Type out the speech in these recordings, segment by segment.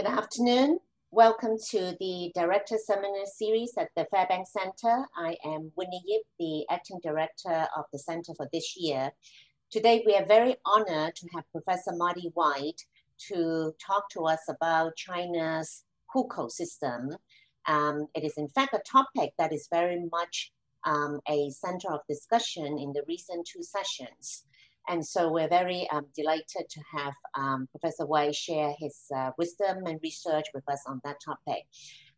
Good afternoon. Welcome to the Director Seminar Series at the Fairbanks Center. I am Winnie Yip, the Acting Director of the Center for this year. Today, we are very honored to have Professor Marty Whyte to talk to us about China's hukou system. Um, it is in fact a topic that is very much um, a center of discussion in the recent two sessions. And so we're very um, delighted to have um, Professor Wei share his uh, wisdom and research with us on that topic.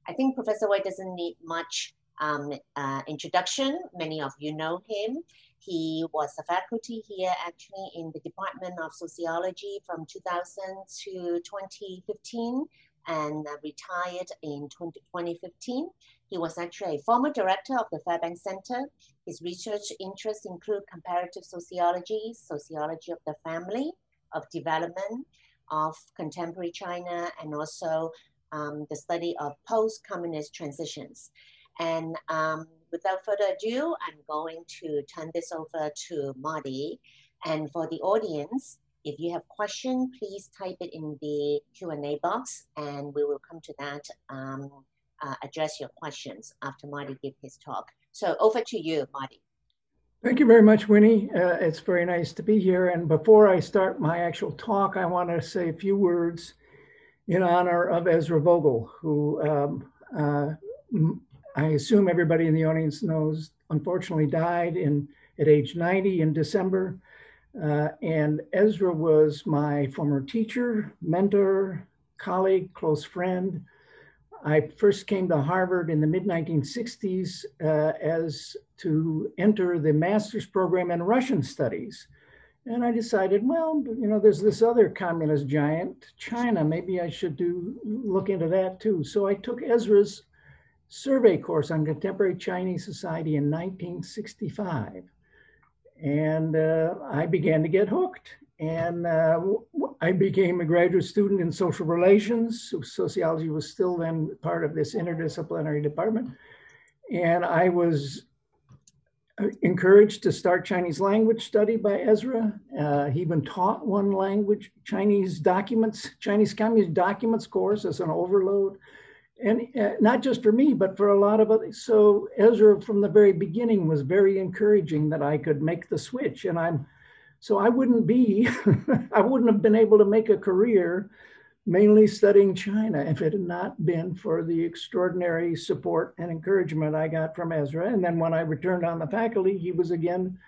I think Professor Wei doesn't need much um, uh, introduction. Many of you know him. He was a faculty here actually in the Department of Sociology from 2000 to 2015 and uh, retired in 2015. He was actually a former director of the Fairbanks Center. His research interests include comparative sociology, sociology of the family, of development, of contemporary China, and also um, the study of post-communist transitions. And um, without further ado, I'm going to turn this over to Marty. And for the audience, if you have questions, please type it in the Q&A box and we will come to that, um, uh, address your questions after Marty give his talk. So over to you, Marty. Thank you very much, Winnie. Uh, it's very nice to be here. And before I start my actual talk, I want to say a few words in honor of Ezra Vogel, who um, uh, I assume everybody in the audience knows, unfortunately died in at age 90 in December. Uh, and Ezra was my former teacher, mentor, colleague, close friend. I first came to Harvard in the mid 1960s uh, as to enter the master's program in Russian studies. And I decided, well, you know, there's this other communist giant, China. Maybe I should do look into that too. So I took Ezra's survey course on contemporary Chinese society in 1965 and uh, I began to get hooked. And uh, I became a graduate student in social relations. Sociology was still then part of this interdisciplinary department. And I was uh, encouraged to start Chinese language study by Ezra. Uh, he even taught one language, Chinese documents, Chinese communist documents course as an overload and uh, not just for me, but for a lot of others. So Ezra, from the very beginning, was very encouraging that I could make the switch, and I'm so I wouldn't be, I wouldn't have been able to make a career mainly studying China if it had not been for the extraordinary support and encouragement I got from Ezra. And then when I returned on the faculty, he was again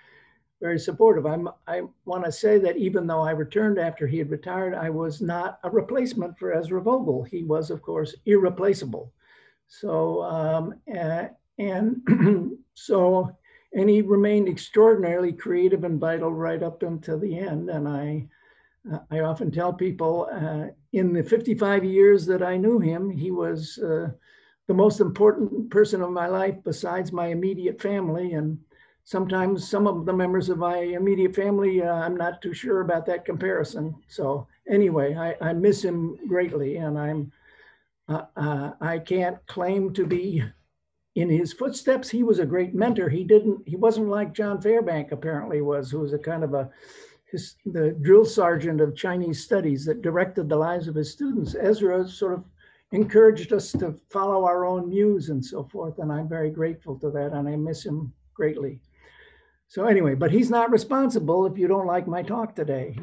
very supportive. I'm, I want to say that even though I returned after he had retired, I was not a replacement for Ezra Vogel. He was, of course, irreplaceable. So, um, and, and so, and he remained extraordinarily creative and vital right up until the end. And I, I often tell people uh, in the 55 years that I knew him, he was uh, the most important person of my life besides my immediate family. And sometimes some of the members of my immediate family, uh, I'm not too sure about that comparison. So anyway, I, I miss him greatly, and I'm uh, uh, I can't claim to be in his footsteps. He was a great mentor. He didn't. He wasn't like John Fairbank apparently was, who was a kind of a his, the drill sergeant of Chinese studies that directed the lives of his students. Ezra sort of encouraged us to follow our own muse and so forth, and I'm very grateful to that, and I miss him greatly. So anyway, but he's not responsible if you don't like my talk today.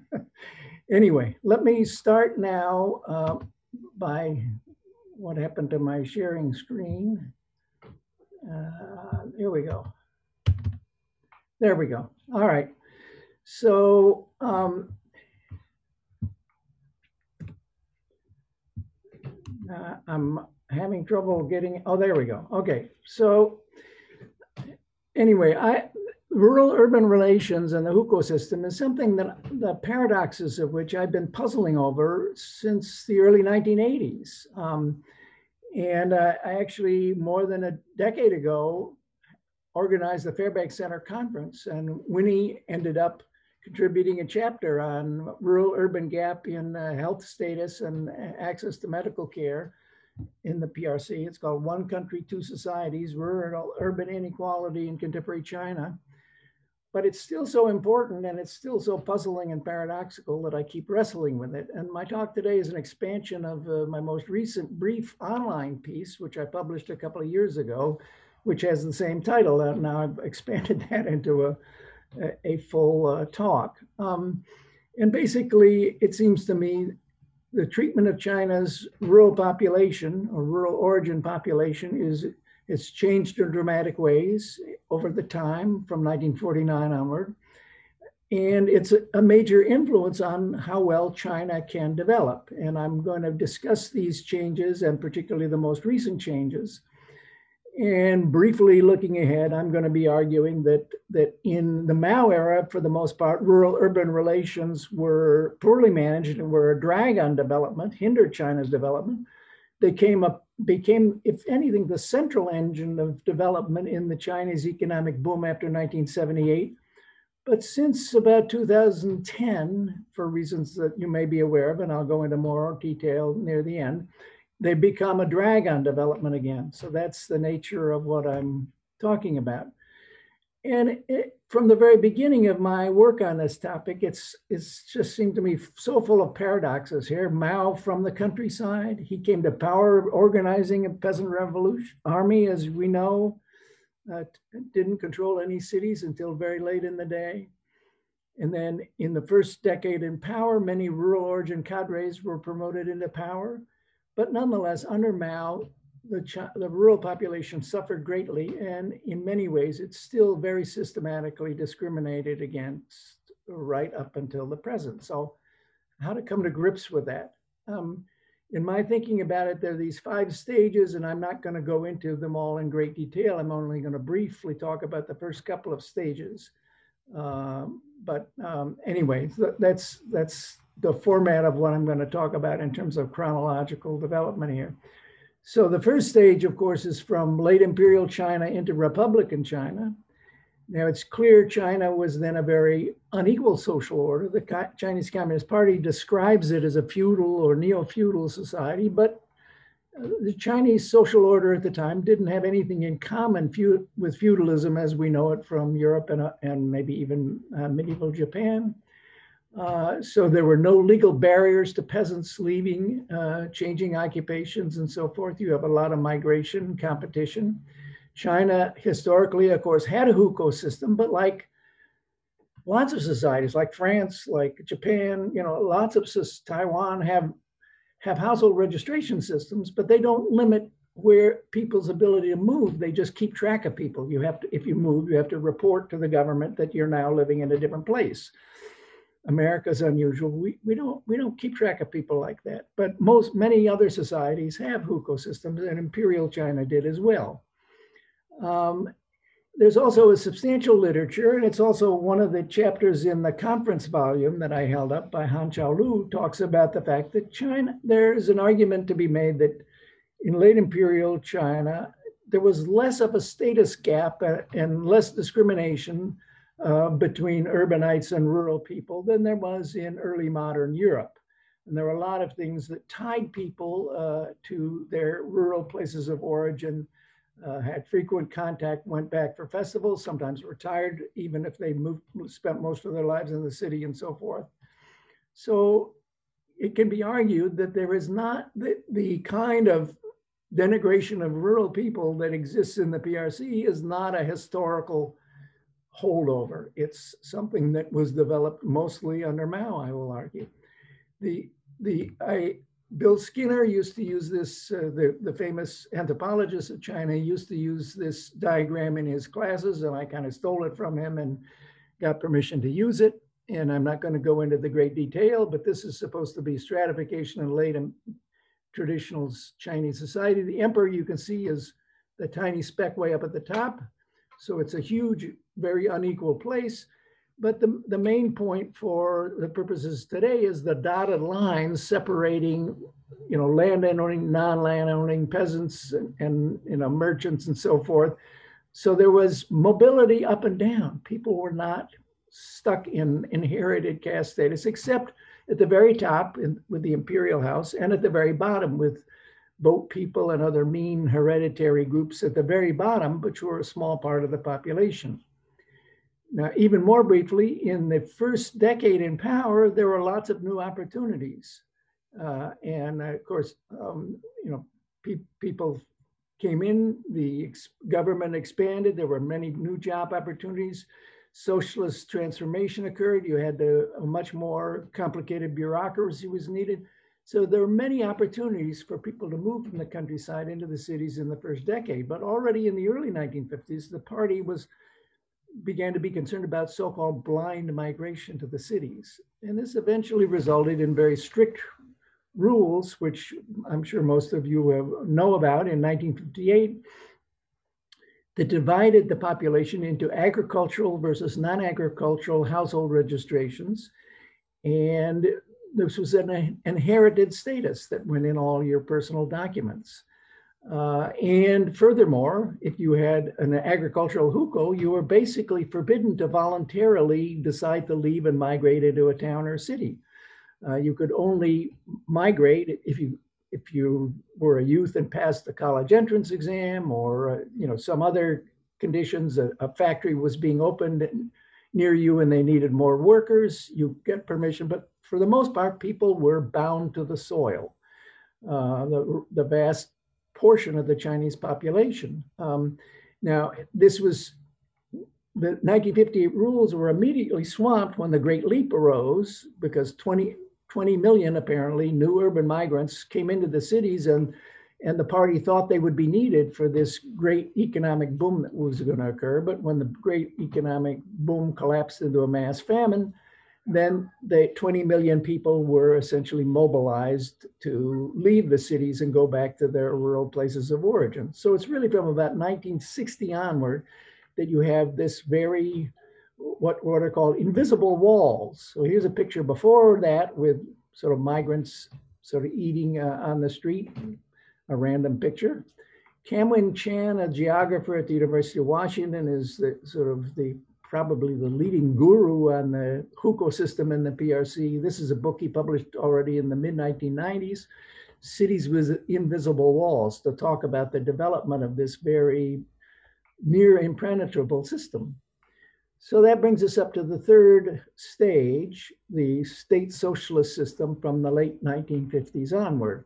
anyway, let me start now uh, by what happened to my sharing screen. Uh, here we go. There we go. All right. So um, uh, I'm having trouble getting, oh, there we go. Okay. So anyway, I, rural urban relations and the hukou system is something that the paradoxes of which I've been puzzling over since the early 1980s. Um, and uh, I actually, more than a decade ago, organized the Fairbanks Center Conference, and Winnie ended up contributing a chapter on rural urban gap in uh, health status and access to medical care in the PRC. It's called One Country, Two Societies, Rural Urban Inequality in Contemporary China. But it's still so important and it's still so puzzling and paradoxical that I keep wrestling with it. And my talk today is an expansion of uh, my most recent brief online piece, which I published a couple of years ago, which has the same title. And now I've expanded that into a, a, full uh, talk. Um, and basically, it seems to me the treatment of China's rural population or rural origin population is it's changed in dramatic ways over the time from 1949 onward. And it's a major influence on how well China can develop. And I'm going to discuss these changes and particularly the most recent changes. And briefly looking ahead, I'm going to be arguing that, that in the Mao era, for the most part, rural urban relations were poorly managed and were a drag on development, hindered China's development. They came up became, if anything, the central engine of development in the Chinese economic boom after 1978. But since about 2010, for reasons that you may be aware of, and I'll go into more detail near the end, they've become a drag on development again. So that's the nature of what I'm talking about. And it, from the very beginning of my work on this topic, it's it's just seemed to me so full of paradoxes here. Mao from the countryside, he came to power organizing a peasant revolution army, as we know, uh, didn't control any cities until very late in the day. And then in the first decade in power, many rural origin cadres were promoted into power. But nonetheless, under Mao, the, the rural population suffered greatly, and in many ways, it's still very systematically discriminated against right up until the present. So, how to come to grips with that? Um, in my thinking about it, there are these five stages, and I'm not going to go into them all in great detail. I'm only going to briefly talk about the first couple of stages. Um, but um, anyway, that's that's the format of what I'm going to talk about in terms of chronological development here. So the first stage, of course, is from late imperial China into Republican China. Now it's clear China was then a very unequal social order. The Chinese Communist Party describes it as a feudal or neo-feudal society, but uh, the Chinese social order at the time didn't have anything in common with feudalism as we know it from Europe and, uh, and maybe even uh, medieval Japan. Uh, so there were no legal barriers to peasants leaving, uh, changing occupations, and so forth. You have a lot of migration, competition. China historically, of course, had a hukou system, but like lots of societies, like France, like Japan, you know, lots of Taiwan have have household registration systems, but they don't limit where people's ability to move. They just keep track of people. You have to, if you move, you have to report to the government that you're now living in a different place. America's unusual. We, we don't we don't keep track of people like that. But most many other societies have hukou systems, and Imperial China did as well. Um, there's also a substantial literature, and it's also one of the chapters in the conference volume that I held up by Hanchao Lu talks about the fact that China, there is an argument to be made that in late imperial China, there was less of a status gap and less discrimination uh, between urbanites and rural people than there was in early modern Europe. And there were a lot of things that tied people uh, to their rural places of origin, uh, had frequent contact, went back for festivals, sometimes retired, even if they moved, spent most of their lives in the city and so forth. So it can be argued that there is not the, the kind of denigration of rural people that exists in the PRC is not a historical holdover. It's something that was developed mostly under Mao, I will argue. The, the, I, Bill Skinner used to use this, uh, the, the famous anthropologist of China used to use this diagram in his classes, and I kind of stole it from him and got permission to use it. And I'm not going to go into the great detail, but this is supposed to be stratification in late and traditional Chinese society. The emperor you can see is the tiny speck way up at the top. So it's a huge, very unequal place. But the, the main point for the purposes today is the dotted lines separating, you know, land owning, non-land owning peasants and, and, you know, merchants and so forth. So there was mobility up and down. People were not stuck in inherited caste status, except at the very top in, with the imperial house and at the very bottom with boat people and other mean hereditary groups at the very bottom, but which were a small part of the population. now, even more briefly, in the first decade in power, there were lots of new opportunities. Uh, and of course, um, you know, pe people came in, the ex government expanded, there were many new job opportunities. Socialist transformation occurred. You had the, a much more complicated bureaucracy was needed. So there were many opportunities for people to move from the countryside into the cities in the first decade. But already in the early 1950s, the party was began to be concerned about so-called blind migration to the cities. And this eventually resulted in very strict rules, which I'm sure most of you know about in 1958, that divided the population into agricultural versus non-agricultural household registrations. And this was an inherited status that went in all your personal documents. Uh, and furthermore, if you had an agricultural hukou, you were basically forbidden to voluntarily decide to leave and migrate into a town or city. Uh, you could only migrate if you if you were a youth and passed the college entrance exam or uh, you know some other conditions. A, a, factory was being opened near you and they needed more workers. You get permission, but for the most part, people were bound to the soil. Uh, the the vast portion of the Chinese population. Um, now, this was the 1958 rules were immediately swamped when the Great Leap arose because 20, 20 million apparently new urban migrants came into the cities and and the party thought they would be needed for this great economic boom that was going to occur. But when the great economic boom collapsed into a mass famine, then the 20 million people were essentially mobilized to leave the cities and go back to their rural places of origin. So it's really from about 1960 onward that you have this very, what, what are called invisible walls. So here's a picture before that with sort of migrants sort of eating uh, on the street, a random picture. Kam-Wing Chan, a geographer at the University of Washington, is the, sort of the probably the leading guru on the hukou system in the PRC. This is a book he published already in the mid 1990s, Cities with Invisible Walls, to talk about the development of this very near impenetrable system. So that brings us up to the third stage, the state socialist system from the late 1950s onward.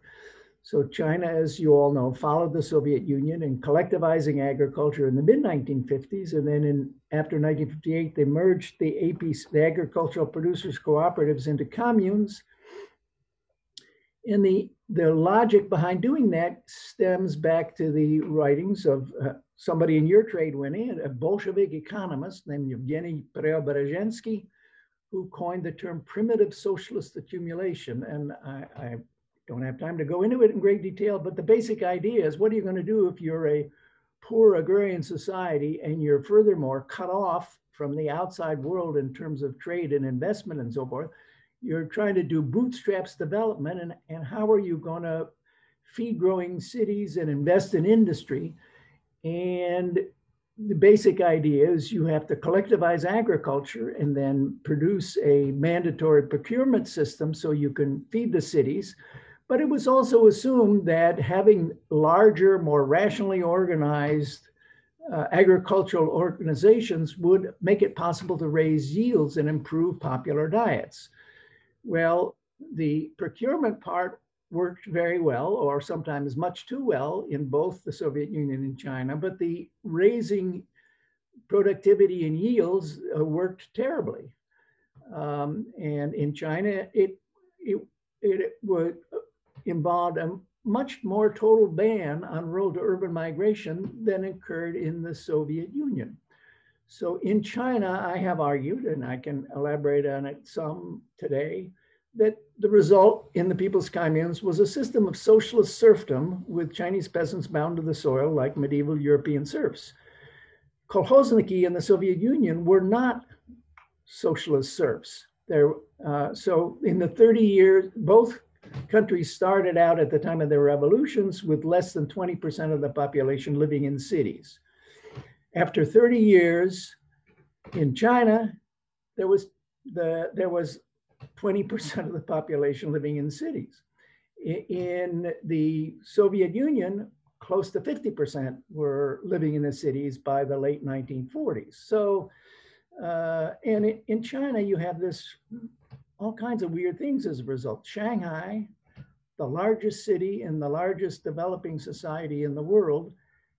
So China, as you all know, followed the Soviet Union in collectivizing agriculture in the mid 1950s, and then in after 1958 they merged the APC, the agricultural producers cooperatives, into communes. And the the logic behind doing that stems back to the writings of uh, somebody in your trade, Winnie, a Bolshevik economist named Yevgeny Preobrazhensky, who coined the term primitive socialist accumulation. And I, I don't have time to go into it in great detail, but the basic idea is what are you going to do if you're a poor agrarian society and you're furthermore cut off from the outside world in terms of trade and investment and so forth? You're trying to do bootstraps development, and, and how are you going to feed growing cities and invest in industry? And the basic idea is you have to collectivize agriculture and then produce a mandatory procurement system so you can feed the cities but it was also assumed that having larger, more rationally organized uh, agricultural organizations would make it possible to raise yields and improve popular diets. Well, the procurement part worked very well, or sometimes much too well, in both the Soviet Union and China, but the raising productivity and yields uh, worked terribly. Um, and in China, it, it, it would involved a much more total ban on rural to urban migration than occurred in the Soviet Union. So in China, I have argued, and I can elaborate on it some today, that the result in the People's Communes was a system of socialist serfdom with Chinese peasants bound to the soil like medieval European serfs. Kolkhozniki in the Soviet Union were not socialist serfs. Uh, so in the 30 years, both countries started out at the time of their revolutions with less than 20% of the population living in cities. After 30 years in China, there was the there was 20% of the population living in cities. In the Soviet Union, close to 50% were living in the cities by the late 1940s. So Uh, and in China, you have this all kinds of weird things as a result. Shanghai, the largest city and the largest developing society in the world,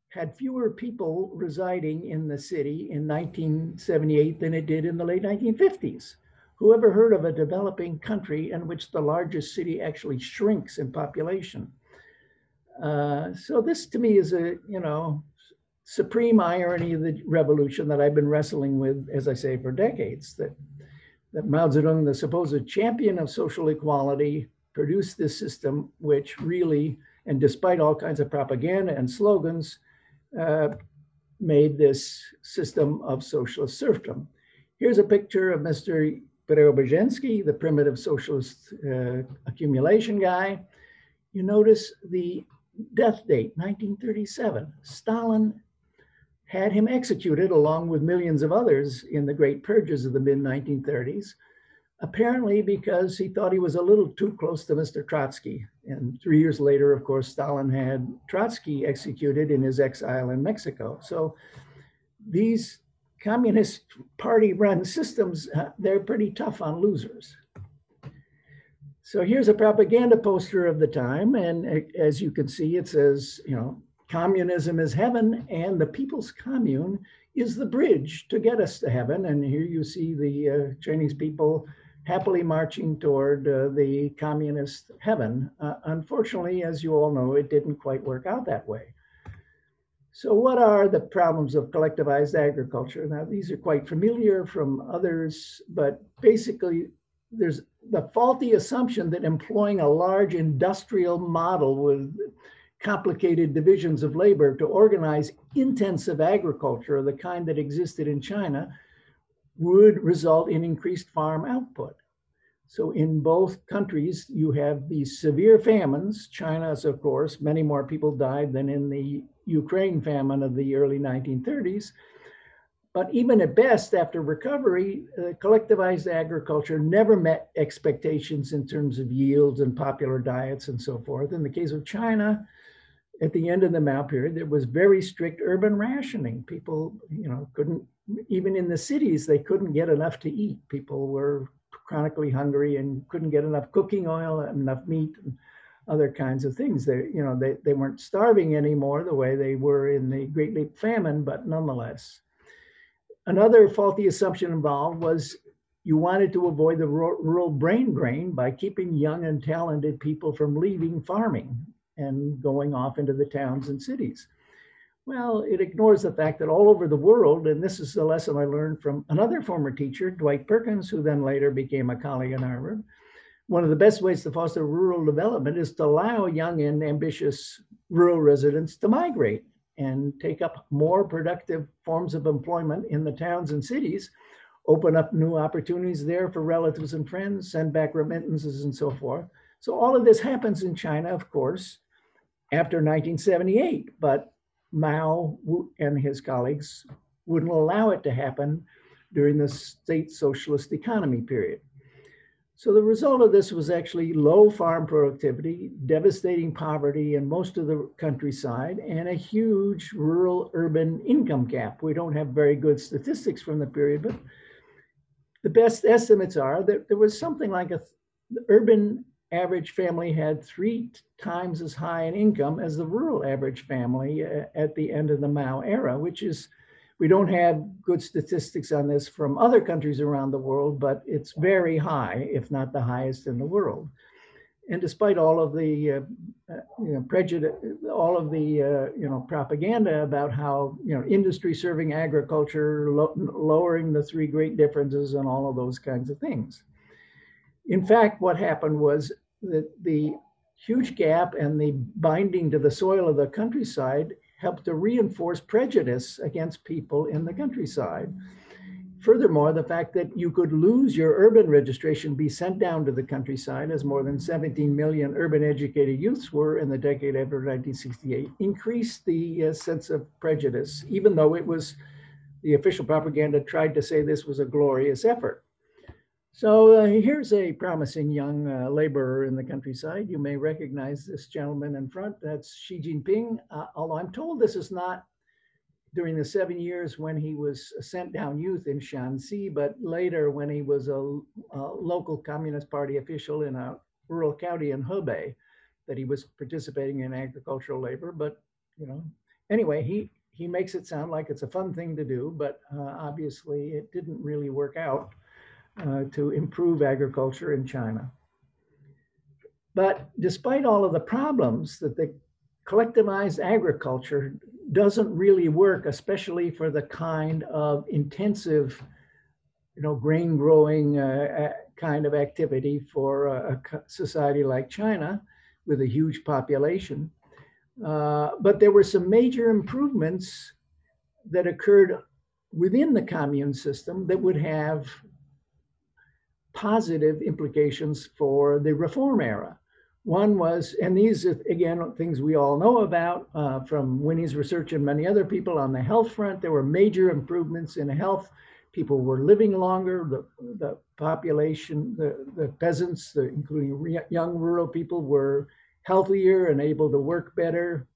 had fewer people residing in the city in 1978 than it did in the late 1950s. Who ever heard of a developing country in which the largest city actually shrinks in population? Uh, so this to me is a, you know, supreme irony of the revolution that I've been wrestling with, as I say, for decades, that, that Mao Zedong, the supposed champion of social equality, produced this system which really, and despite all kinds of propaganda and slogans, uh, made this system of socialist serfdom. Here's a picture of Mr. Preobrazhensky, the primitive socialist uh, accumulation guy. You notice the death date, 1937. Stalin had him executed along with millions of others in the great purges of the mid 1930s, apparently because he thought he was a little too close to Mr. Trotsky. And three years later, of course, Stalin had Trotsky executed in his exile in Mexico. So these Communist Party run systems, uh, they're pretty tough on losers. So here's a propaganda poster of the time. And as you can see, it says, you know, communism is heaven and the people's commune is the bridge to get us to heaven. And here you see the uh, Chinese people happily marching toward uh, the communist heaven. Uh, unfortunately, as you all know, it didn't quite work out that way. So what are the problems of collectivized agriculture? Now, these are quite familiar from others, but basically there's the faulty assumption that employing a large industrial model with complicated divisions of labor to organize intensive agriculture of the kind that existed in China would result in increased farm output. So in both countries, you have these severe famines. China's, of course, many more people died than in the Ukraine famine of the early 1930s. But even at best, after recovery, uh, collectivized agriculture never met expectations in terms of yields and popular diets and so forth. In the case of China, at the end of the Mao period, there was very strict urban rationing. People, you know, couldn't even in the cities they couldn't get enough to eat. People were chronically hungry and couldn't get enough cooking oil, enough meat, and other kinds of things. They, you know, they, they weren't starving anymore the way they were in the Great Leap famine, but nonetheless. Another faulty assumption involved was you wanted to avoid the rural brain drain by keeping young and talented people from leaving farming and going off into the towns and cities. Well, it ignores the fact that all over the world, and this is a lesson I learned from another former teacher, Dwight Perkins, who then later became a colleague in Harvard. One of the best ways to foster rural development is to allow young and ambitious rural residents to migrate and take up more productive forms of employment in the towns and cities, open up new opportunities there for relatives and friends, send back remittances and so forth. So all of this happens in China, of course, after 1978, but Mao and his colleagues wouldn't allow it to happen during the state socialist economy period. So the result of this was actually low farm productivity, devastating poverty in most of the countryside, and a huge rural urban income gap. We don't have very good statistics from the period, but the best estimates are that there was something like a urban average family had three times as high an income as the rural average family uh, at the end of the Mao era, which is we don't have good statistics on this from other countries around the world, but it's very high, if not the highest in the world. And despite all of the uh, uh, you know, prejudice, all of the uh, you know propaganda about how you know industry serving agriculture, lo lowering the three great differences, and all of those kinds of things. In fact, what happened was that the huge gap and the binding to the soil of the countryside helped to reinforce prejudice against people in the countryside. Furthermore, the fact that you could lose your urban registration, be sent down to the countryside, as more than 17 million urban educated youths were in the decade after 1968, increased the uh, sense of prejudice, even though it was the official propaganda tried to say this was a glorious effort. So uh, here's a promising young uh, laborer in the countryside. You may recognize this gentleman in front. That's Xi Jinping. Uh, although I'm told this is not during the seven years when he was sent down youth in Shaanxi, but later when he was a, a local Communist Party official in a rural county in Hebei, that he was participating in agricultural labor. But you know, anyway, he he makes it sound like it's a fun thing to do, but uh, obviously it didn't really work out uh, to improve agriculture in China. But despite all of the problems that the collectivized agriculture doesn't really work, especially for the kind of intensive, you know, grain growing uh, kind of activity for a, a, society like China with a huge population. Uh, but there were some major improvements that occurred within the commune system that would have positive implications for the reform era. One was, and these again, things we all know about uh, from Winnie's research and many other people on the health front. There were major improvements in health. People were living longer. The, the population, the, the peasants, the, including re- young rural people, were healthier and able to work better.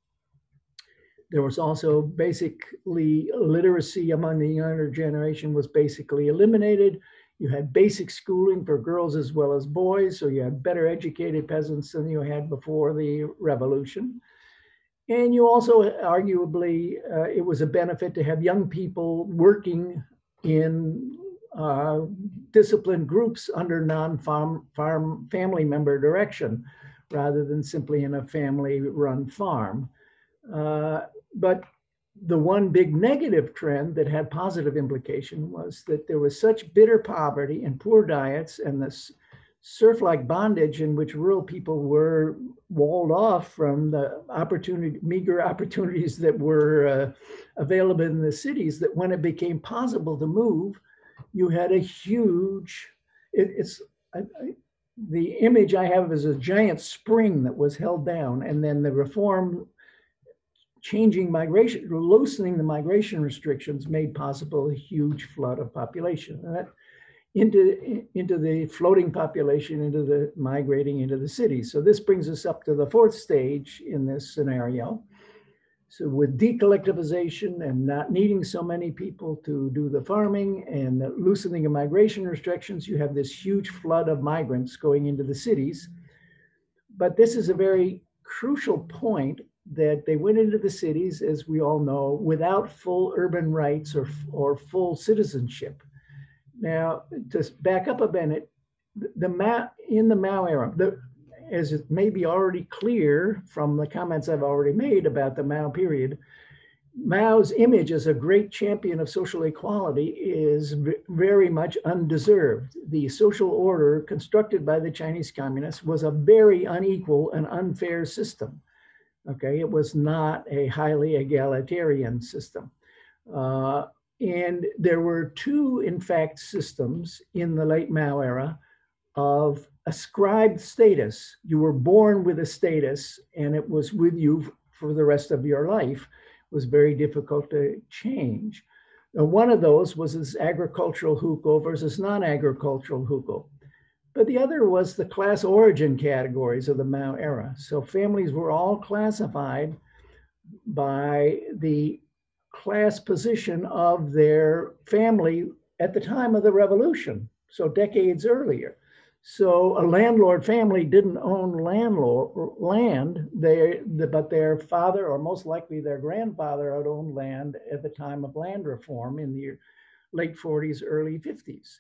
There was also basically literacy among the younger generation was basically eliminated. You had basic schooling for girls as well as boys, so you had better educated peasants than you had before the revolution. And you also, arguably, uh, it was a benefit to have young people working in uh, disciplined groups under non-farm farm family member direction, rather than simply in a family-run farm. Uh, but the one big negative trend that had positive implication was that there was such bitter poverty and poor diets and this serf-like bondage in which rural people were walled off from the opportunity meager opportunities that were uh, available in the cities that when it became possible to move you had a huge it, it's I, I, the image i have is a giant spring that was held down and then the reform changing migration, loosening the migration restrictions made possible a huge flood of population. And that into, into the floating population, into the migrating into the cities. So this brings us up to the fourth stage in this scenario. So with decollectivization and not needing so many people to do the farming and loosening of migration restrictions, you have this huge flood of migrants going into the cities. But this is a very crucial point that they went into the cities, as we all know, without full urban rights or, or full citizenship. Now, to back up a minute, the Mao, in the Mao era, the, as it may be already clear from the comments I've already made about the Mao period, Mao's image as a great champion of social equality is very much undeserved. The social order constructed by the Chinese communists was a very unequal and unfair system. Okay, it was not a highly egalitarian system. Uh, and there were two, in fact, systems in the late Mao era of ascribed status. You were born with a status and it was with you for the rest of your life. It was very difficult to change. Now, one of those was this agricultural hukou versus non-agricultural hukou. But the other was the class origin categories of the Mao era. So families were all classified by the class position of their family at the time of the revolution, so decades earlier. So a landlord family didn't own landlord land, they, but their father or most likely their grandfather had owned land at the time of land reform in the late 40s, early 50s.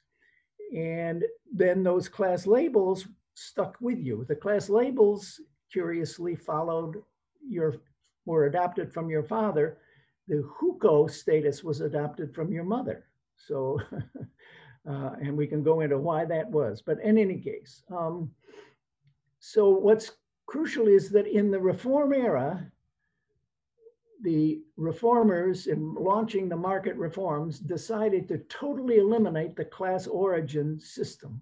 And then those class labels stuck with you. The class labels curiously followed your, were adopted from your father. The hukou status was adopted from your mother. So, uh, and we can go into why that was. But in any case, um, so what's crucial is that in the reform era, the reformers in launching the market reforms decided to totally eliminate the class origin system.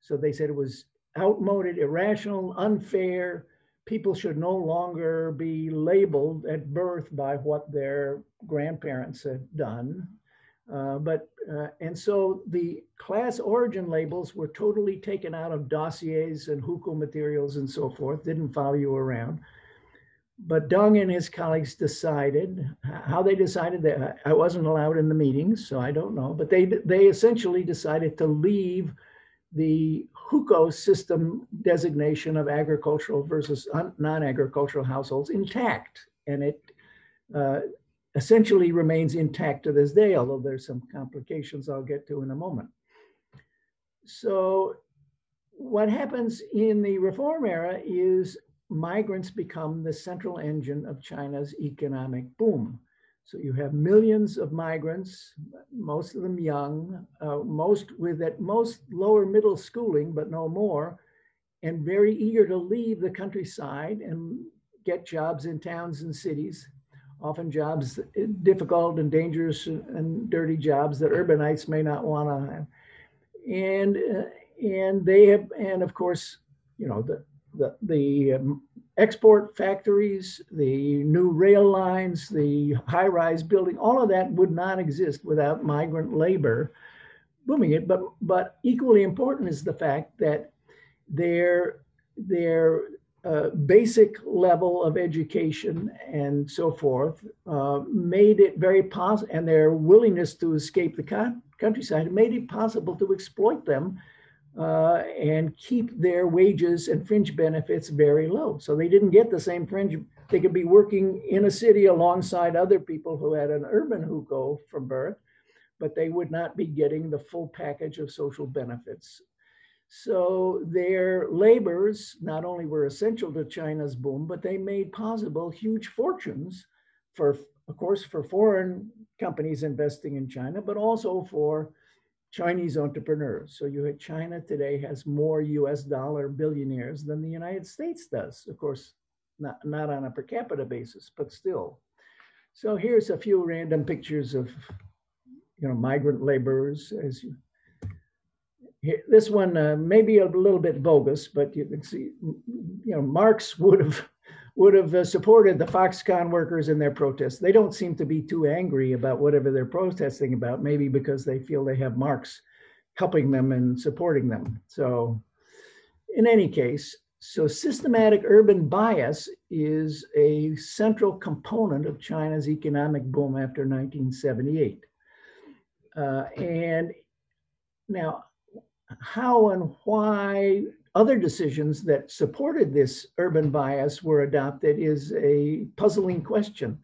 So they said it was outmoded, irrational, unfair. People should no longer be labeled at birth by what their grandparents had done. Uh, but uh, and so the class origin labels were totally taken out of dossiers and hukou materials and so forth, didn't follow you around. But Deng and his colleagues decided how they decided that I wasn't allowed in the meetings, so I don't know. But they they essentially decided to leave the hukou system designation of agricultural versus non-agricultural households intact, and it uh, essentially remains intact to this day. Although there's some complications I'll get to in a moment. So, what happens in the reform era is migrants become the central engine of China's economic boom. So you have millions of migrants, most of them young, uh, most with at most lower middle schooling, but no more, and very eager to leave the countryside and get jobs in towns and cities, often jobs difficult and dangerous and dirty jobs that urbanites may not want to have. And uh, and they have and of course, you know the the, the um, export factories, the new rail lines, the high rise building, all of that would not exist without migrant labor booming it. But, but equally important is the fact that their, their uh, basic level of education and so forth uh, made it very possible, and their willingness to escape the countryside made it possible to exploit them uh, and keep their wages and fringe benefits very low. So they didn't get the same fringe. They could be working in a city alongside other people who had an urban hukou from birth, but they would not be getting the full package of social benefits. So their labors not only were essential to China's boom, but they made possible huge fortunes for, of course, for foreign companies investing in China, but also for Chinese entrepreneurs. So you had China today has more US dollar billionaires than the United States does. Of course, not, not on a per capita basis, but still. So here's a few random pictures of you know migrant laborers as you this one uh, may be a little bit bogus, but you can see, you know, Marx would have would have uh, supported the Foxconn workers in their protests. They don't seem to be too angry about whatever they're protesting about, maybe because they feel they have Marx helping them and supporting them. So, in any case, so systematic urban bias is a central component of China's economic boom after 1978. Uh, and now, how and why other decisions that supported this urban bias were adopted is a puzzling question.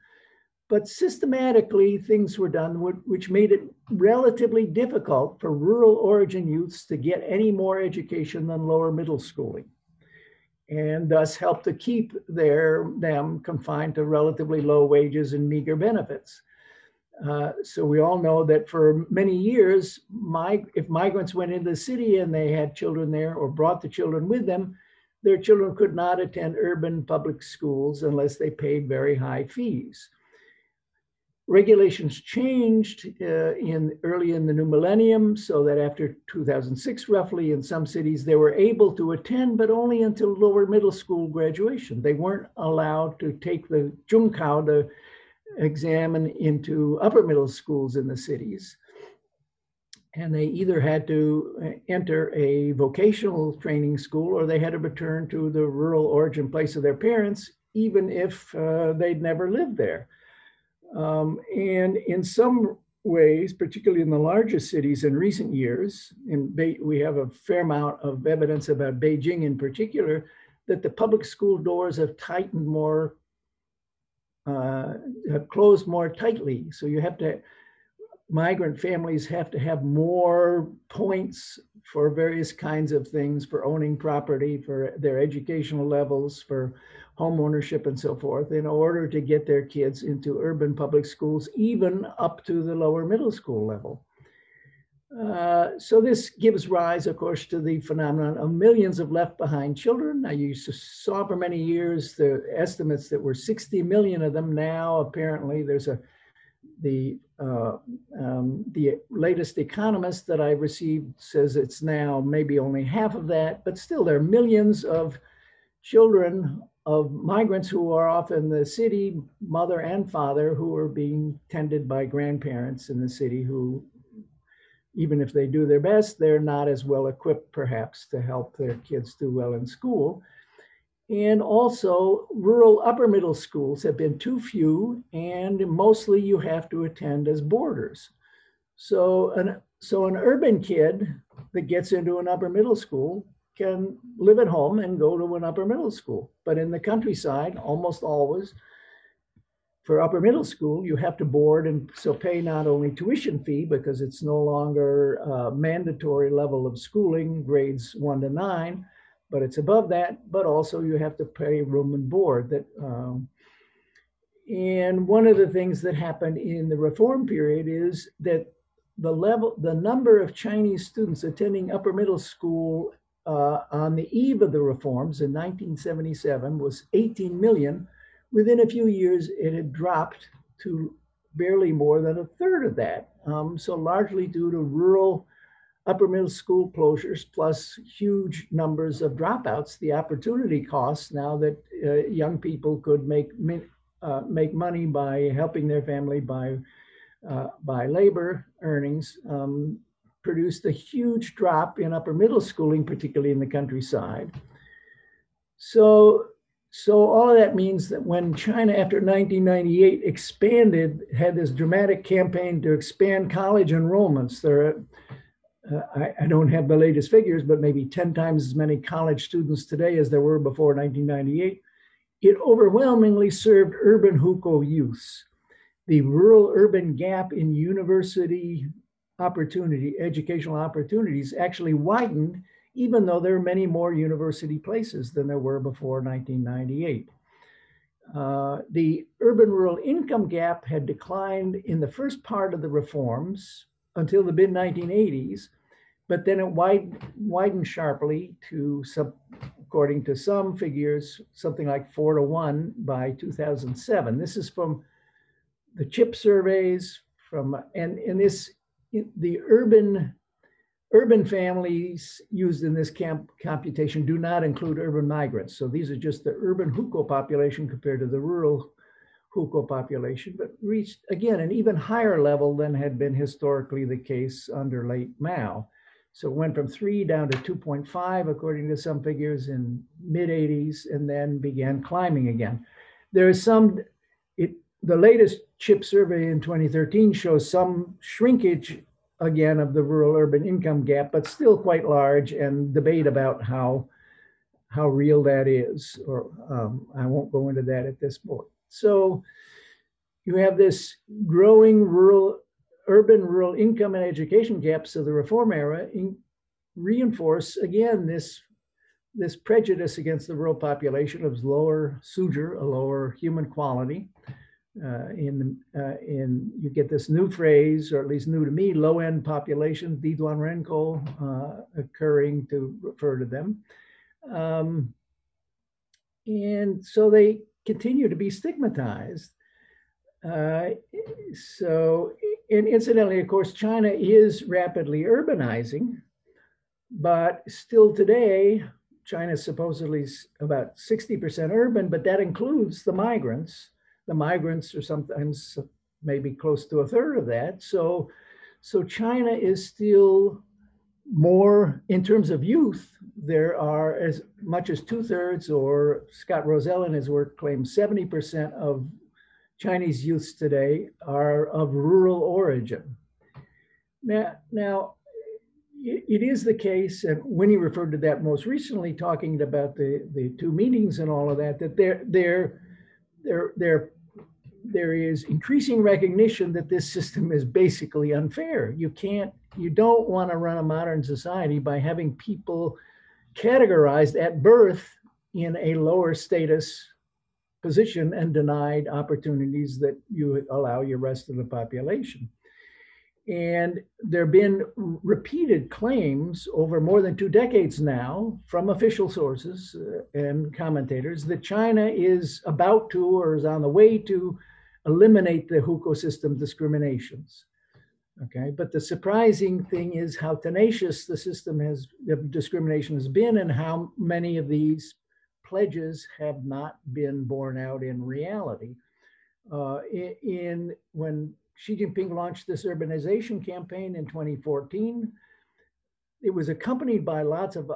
But systematically, things were done which made it relatively difficult for rural origin youths to get any more education than lower middle schooling, and thus helped to keep their, them confined to relatively low wages and meager benefits. Uh, so we all know that for many years, my, if migrants went into the city and they had children there or brought the children with them, their children could not attend urban public schools unless they paid very high fees. Regulations changed uh, in early in the new millennium, so that after 2006, roughly, in some cities, they were able to attend, but only until lower middle school graduation. They weren't allowed to take the Zhongkao, the examine into upper middle schools in the cities. And they either had to uh, enter a vocational training school or they had to return to the rural origin place of their parents, even if uh, they'd never lived there. Um, and in some ways, particularly in the larger cities in recent years, in Be- we have a fair amount of evidence about Beijing in particular, that the public school doors have tightened more uh, have closed more tightly. So you have to, migrant families have to have more points for various kinds of things, for owning property, for their educational levels, for home ownership and so forth, in order to get their kids into urban public schools, even up to the lower middle school level. Uh, so this gives rise, of course, to the phenomenon of millions of left behind children. Used to saw for many years the estimates that were 60 million of them. Now, apparently, there's a the uh, um, the latest economist that I received says it's now maybe only half of that, but still there are millions of children of migrants who are off in the city, mother and father, who are being tended by grandparents in the city who even if they do their best, they're not as well equipped perhaps to help their kids do well in school. And also, rural upper middle schools have been too few, and mostly you have to attend as boarders. So, an, so an urban kid that gets into an upper middle school can live at home and go to an upper middle school. But in the countryside, almost always, for upper middle school, you have to board and so pay not only tuition fee because it's no longer a mandatory level of schooling, grades one to nine, but it's above that. But also you have to pay room and board. That um, and one of the things that happened in the reform period is that the level, the number of Chinese students attending upper middle school uh, on the eve of the reforms in 1977 was 18 million Within a few years, it had dropped to barely more than a third of that. Um, so largely due to rural upper middle school closures plus huge numbers of dropouts, the opportunity costs now that uh, young people could make uh, make money by helping their family by uh, by labor earnings um, produced a huge drop in upper middle schooling, particularly in the countryside. So so all of that means that when China, after 1998, expanded, had this dramatic campaign to expand college enrollments. There, uh, I, I, don't have the latest figures, but maybe 10 times as many college students today as there were before 1998. It overwhelmingly served urban hukou youths. The rural-urban gap in university opportunity, educational opportunities, actually widened even though there are many more university places than there were before 1998. Uh, the urban rural income gap had declined in the first part of the reforms until the mid 1980s, but then it wide, widened sharply to, some, according to some figures, something like four to one by 2007. This is from the CHIP surveys, from and, and this the urban Urban families used in this camp computation do not include urban migrants. So these are just the urban hukou population compared to the rural hukou population, but reached again an even higher level than had been historically the case under late Mao. So it went from three down to 2.5, according to some figures in mid 80s, and then began climbing again. There is some, it, the latest CHIP survey in 2013 shows some shrinkage again of the rural urban income gap, but still quite large and debate about how how real that is, or um, I won't go into that at this point. So you have this growing rural, urban rural income and education gaps of the reform era in, reinforce again this this prejudice against the rural population of lower suzhi, a lower human quality, uh, in uh, in you get this new phrase, or at least new to me, low end population, Diduan Renkou, uh, occurring to refer to them. Um, and so they continue to be stigmatized. Uh, so, and incidentally, of course, China is rapidly urbanizing, but still today, China supposedly is about 60% urban, but that includes the migrants the migrants are sometimes maybe close to a third of that. So, so China is still more in terms of youth. There are as much as two thirds, or Scott Rozelle in his work claims 70% of Chinese youths today are of rural origin. Now, now it is the case, and Winnie referred to that most recently, talking about the, the two meetings and all of that, that they're, they're, they're there is increasing recognition that this system is basically unfair. You can't, you don't want to run a modern society by having people categorized at birth in a lower status position and denied opportunities that you allow your rest of the population. And there have been repeated claims over more than two decades now from official sources uh, and commentators that China is about to or is on the way to eliminate the hukou system discriminations. Okay, but the surprising thing is how tenacious the system has, the discrimination has been, and how many of these pledges have not been borne out in reality. Uh, in, in when Xi Jinping launched this urbanization campaign in 2014, it was accompanied by lots of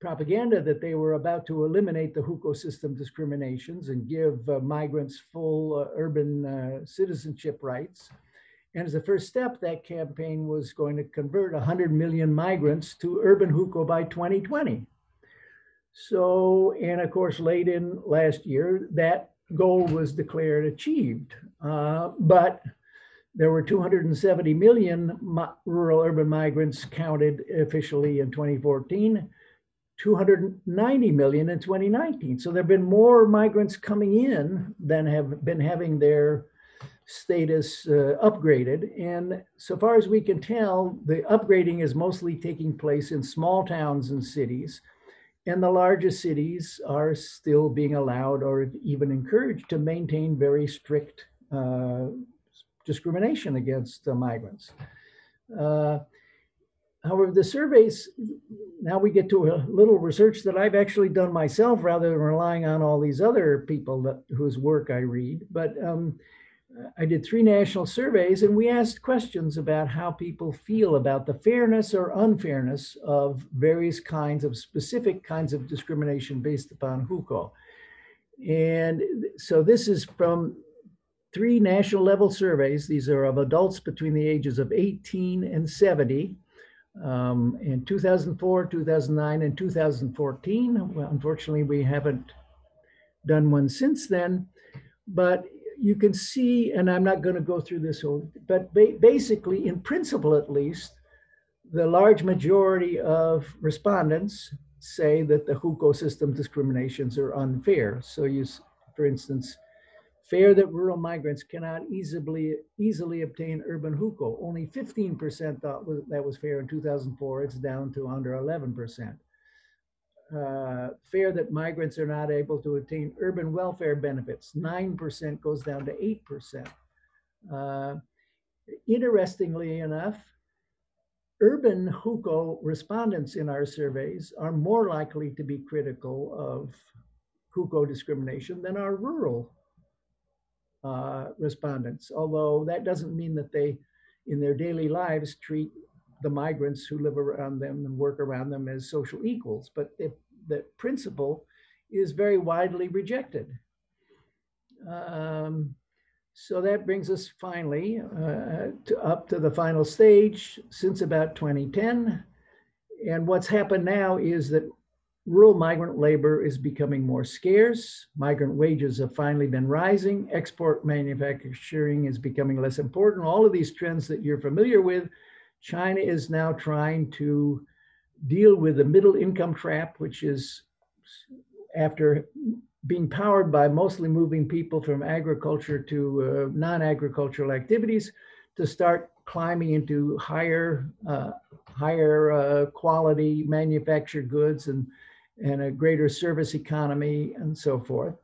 propaganda that they were about to eliminate the hukou system discriminations and give uh, migrants full uh, urban uh, citizenship rights. And as a first step, that campaign was going to convert 100 million migrants to urban hukou by 2020. So, and of course, late in last year, that goal was declared achieved. Uh, but there were 270 million rural urban migrants counted officially in 2014, 290 million in 2019. So there have been more migrants coming in than have been having their status uh, upgraded. And so far as we can tell, the upgrading is mostly taking place in small towns and cities. And the largest cities are still being allowed or even encouraged to maintain very strict uh, discrimination against uh, migrants. Uh, however, the surveys, now we get to a little research that I've actually done myself rather than relying on all these other people that, whose work I read. But um, I did three national surveys and we asked questions about how people feel about the fairness or unfairness of various kinds of specific kinds of discrimination based upon hukou. And so this is from three national level surveys. These are of adults between the ages of 18 and 70 um, in 2004, 2009, and 2014. Well, unfortunately, we haven't done one since then. But you can see, and I'm not going to go through this whole, but ba basically, in principle at least, the large majority of respondents say that the hukou system discriminations are unfair. So you, for instance, fair that rural migrants cannot easily easily obtain urban hukou. Only 15% thought that was fair in 2004. It's down to under 11% uh, fair that migrants are not able to attain urban welfare benefits. 9% goes down to 8%. Uh, interestingly enough, urban hukou respondents in our surveys are more likely to be critical of hukou discrimination than our rural uh, respondents, although that doesn't mean that they, in their daily lives, treat the migrants who live around them and work around them as social equals. But if the principle is very widely rejected. Um, so that brings us finally uh, to up to the final stage since about 2010. And what's happened now is that rural migrant labor is becoming more scarce. Migrant wages have finally been rising. Export manufacturing is becoming less important. All of these trends that you're familiar with China is now trying to deal with the middle income trap, which is after being powered by mostly moving people from agriculture to uh, non-agricultural activities to start climbing into higher uh, higher uh, quality manufactured goods and and a greater service economy and so forth.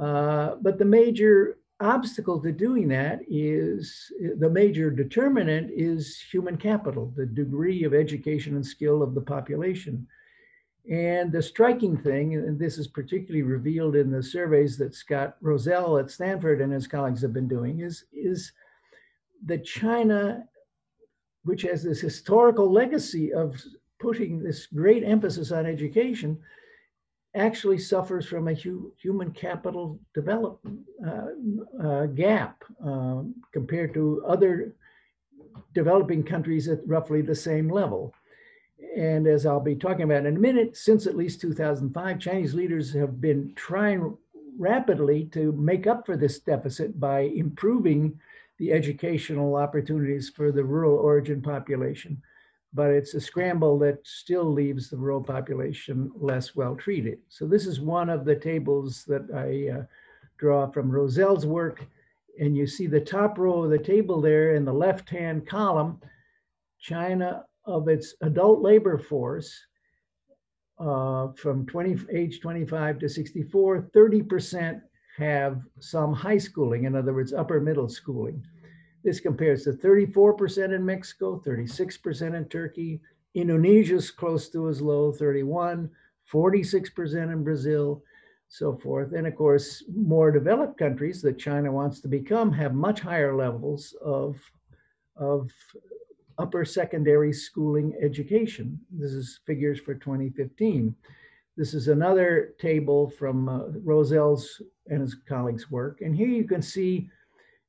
Uh, but the major obstacle to doing that is the major determinant is human capital, the degree of education and skill of the population. And the striking thing, and this is particularly revealed in the surveys that Scott Rozelle at Stanford and his colleagues have been doing, is, is that China, which has this historical legacy of putting this great emphasis on education, actually suffers from a hu human capital development uh, uh, gap um, compared to other developing countries at roughly the same level. And as I'll be talking about in a minute, since at least 2005, Chinese leaders have been trying rapidly to make up for this deficit by improving the educational opportunities for the rural origin population but it's a scramble that still leaves the rural population less well treated. So this is one of the tables that I uh, draw from Rozelle's work. And you see the top row of the table there in the left-hand column, China of its adult labor force uh, from 20, age 25 to 64, 30% have some high schooling, in other words, upper middle schooling. This compares to 34% in Mexico, 36% in Turkey. Indonesia's close to as low, 31, 46% in Brazil, so forth. And of course, more developed countries that China wants to become have much higher levels of, of upper secondary schooling education. This is figures for 2015. This is another table from uh, Rozelle's and his colleagues' work. And here you can see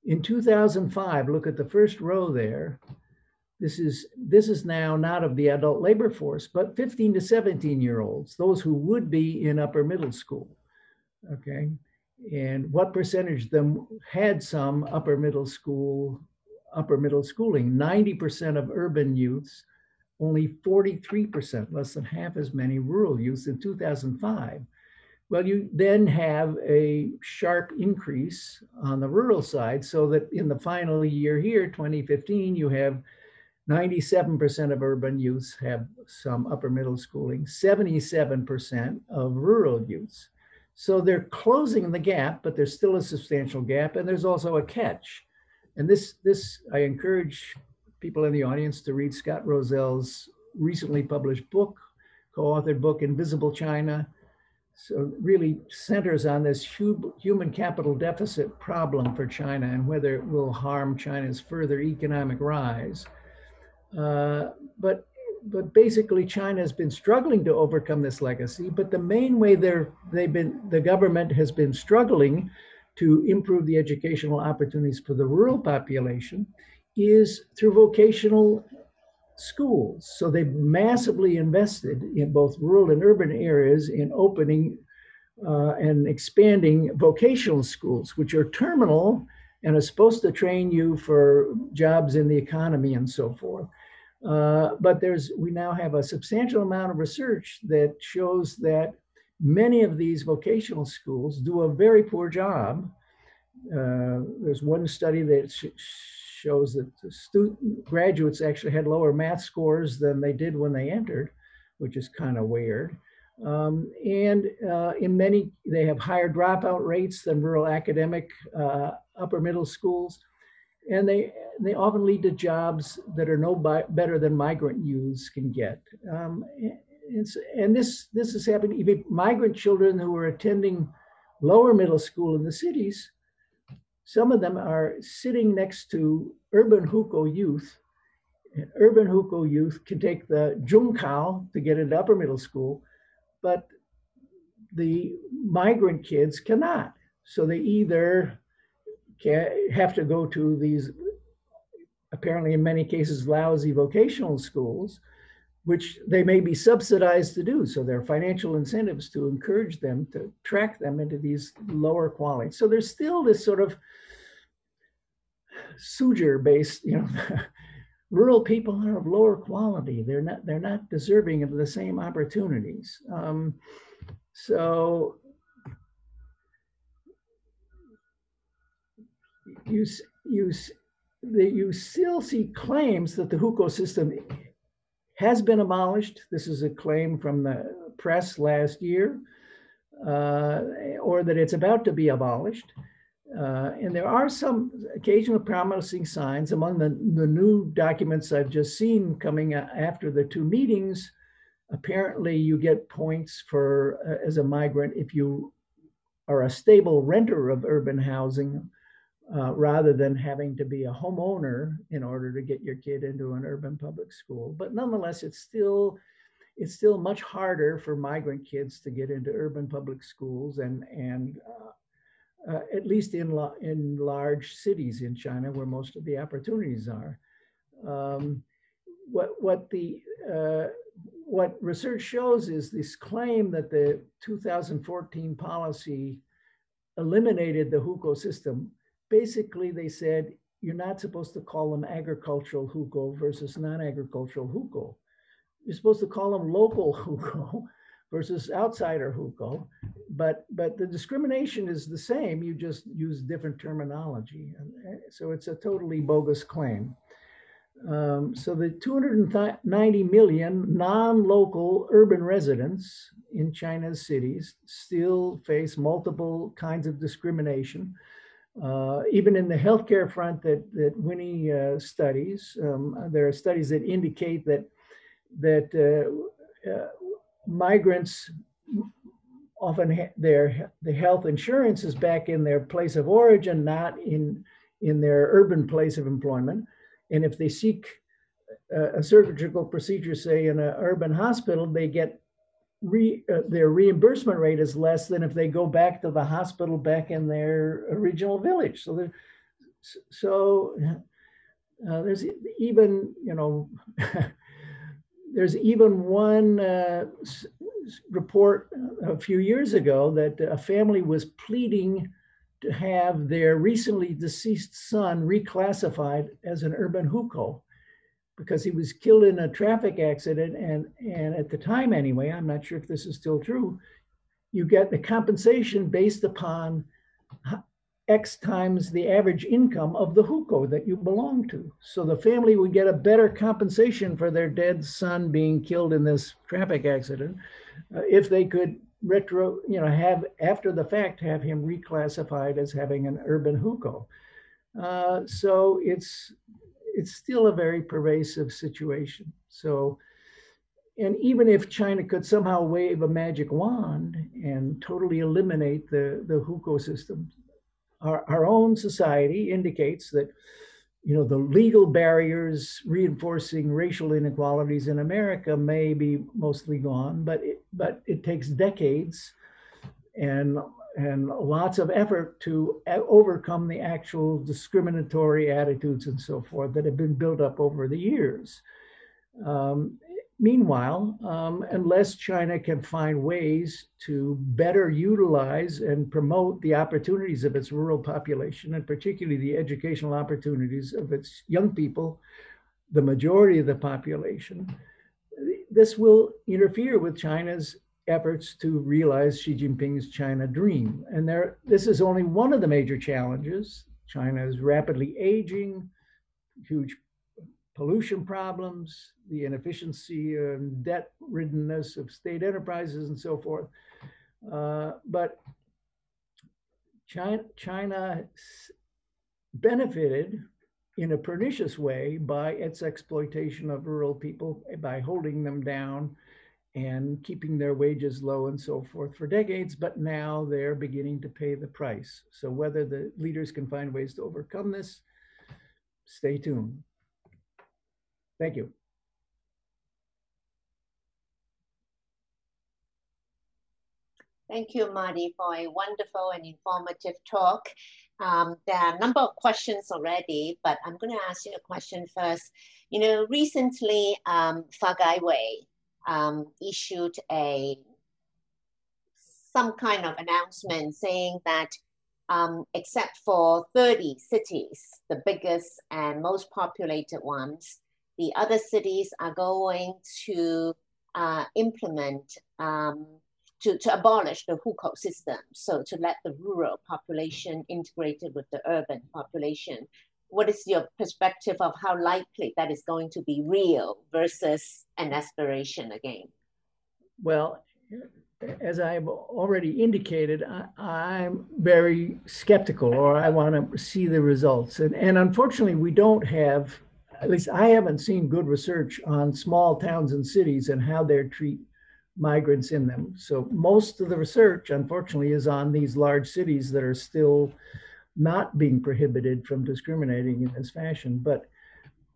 in 2005, look at the first row there. This is, this is now not of the adult labor force, but 15 to 17 year olds, those who would be in upper middle school. Okay. And what percentage of them had some upper middle school, upper middle schooling? 90% of urban youths only 43%, less than half as many rural youths in 2005. Well, you then have a sharp increase on the rural side, so that in the final year here, 2015, you have 97% of urban youths have some upper middle schooling, 77% of rural youths. So they're closing the gap, but there's still a substantial gap, and there's also a catch. And this, this I encourage people in the audience to read Scott Rozelle's recently published book, co-authored book, Invisible China. So really centers on this human capital deficit problem for China and whether it will harm China's further economic rise. Uh, but but basically China has been struggling to overcome this legacy. But the main way they're they've been the government has been struggling to improve the educational opportunities for the rural population is through vocational schools. So they've massively invested in both rural and urban areas in opening uh, and expanding vocational schools, which are terminal and are supposed to train you for jobs in the economy and so forth. Uh, but there's we now have a substantial amount of research that shows that many of these vocational schools do a very poor job. Uh, there's one study that shows that student graduates actually had lower math scores than they did when they entered, which is kind of weird. Um, and uh, in many, they have higher dropout rates than rural academic uh, upper middle schools. And they, they often lead to jobs that are no better than migrant youths can get. Um, and, and this, this is happening, even migrant children who are attending lower middle school in the cities some of them are sitting next to urban hukou youth. Urban hukou youth can take the Zhongkao to get into upper middle school, but the migrant kids cannot. So they either have to go to these, apparently in many cases, lousy vocational schools, which they may be subsidized to do. So there are financial incentives to encourage them to track them into these lower quality. So there's still this sort of suzhi based, you know, rural people are of lower quality. They're not they're not deserving of the same opportunities. Um, so you you you still see claims that the hukou system has been abolished. This is a claim from the press last year, uh, or that it's about to be abolished. Uh, and there are some occasional promising signs among the, the new documents I've just seen coming after the two meetings. Apparently, you get points for uh, as a migrant if you are a stable renter of urban housing uh, rather than having to be a homeowner in order to get your kid into an urban public school. But nonetheless, it's still it's still much harder for migrant kids to get into urban public schools and and uh, uh, at least in, in large cities in China where most of the opportunities are. Um, what, what, the, uh, what research shows is this claim that the 2014 policy eliminated the hukou system. Basically, they said you're not supposed to call them agricultural hukou versus non-agricultural hukou. You're supposed to call them local hukou versus outsider hukou, but but the discrimination is the same. You just use different terminology, so it's a totally bogus claim. Um, so the 290 million non-local urban residents in China's cities still face multiple kinds of discrimination. Uh, even in the healthcare front that that Winnie uh, studies, um, there are studies that indicate that that uh, uh migrants often their the health insurance is back in their place of origin, not in in their urban place of employment. And if they seek a surgical procedure, say in an urban hospital, they get re, uh, their reimbursement rate is less than if they go back to the hospital back in their original village. So, so uh, there's even you know there's even one uh, report a few years ago that a family was pleading to have their recently deceased son reclassified as an urban hukou because he was killed in a traffic accident and and at the time anyway i'm not sure if this is still true you get the compensation based upon x times the average income of the hukou that you belong to so the family would get a better compensation for their dead son being killed in this traffic accident uh, if they could retro, you know, have after the fact have him reclassified as having an urban hukou. Uh, so it's it's still a very pervasive situation. So, and even if China could somehow wave a magic wand and totally eliminate the the hukou system, our, our own society indicates that you know, the legal barriers reinforcing racial inequalities in America may be mostly gone, but it, but it takes decades and and lots of effort to overcome the actual discriminatory attitudes and so forth that have been built up over the years. Um, Meanwhile, um, unless China can find ways to better utilize and promote the opportunities of its rural population, and particularly the educational opportunities of its young people, the majority of the population, this will interfere with China's efforts to realize Xi Jinping's China dream. And there, this is only one of the major challenges. China is rapidly aging, huge pollution problems, the inefficiency and debt riddenness of state enterprises and so forth. Uh, but China, China benefited in a pernicious way by its exploitation of rural people by holding them down and keeping their wages low and so forth for decades, but now they're beginning to pay the price. So whether the leaders can find ways to overcome this, stay tuned. Thank you. Thank you, Marty, for a wonderful and informative talk. Um, there are a number of questions already, but I'm going to ask you a question first. You know, recently, um, Fagaiwei um, issued a some kind of announcement saying that um, except for 30 cities, the biggest and most populated ones, the other cities are going to uh, implement, um, to, to abolish the hukou system. So to let the rural population integrated with the urban population. What is your perspective of how likely that is going to be real versus an aspiration again? Well, as I've already indicated, I, am very skeptical or I want to see the results. And, and unfortunately, we don't have at least I haven't seen good research on small towns and cities and how they treat migrants in them. So most of the research, unfortunately, is on these large cities that are still not being prohibited from discriminating in this fashion. But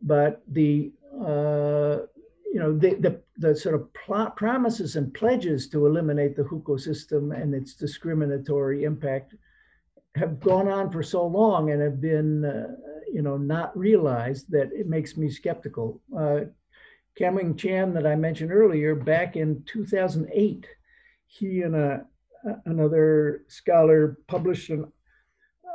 but the uh, you know the, the the sort of pl- promises and pledges to eliminate the hukou system and its discriminatory impact have gone on for so long and have been uh, you know, not realized that it makes me skeptical. Uh, Kam-Wing Chan that I mentioned earlier, back in 2008, he and a, another scholar published an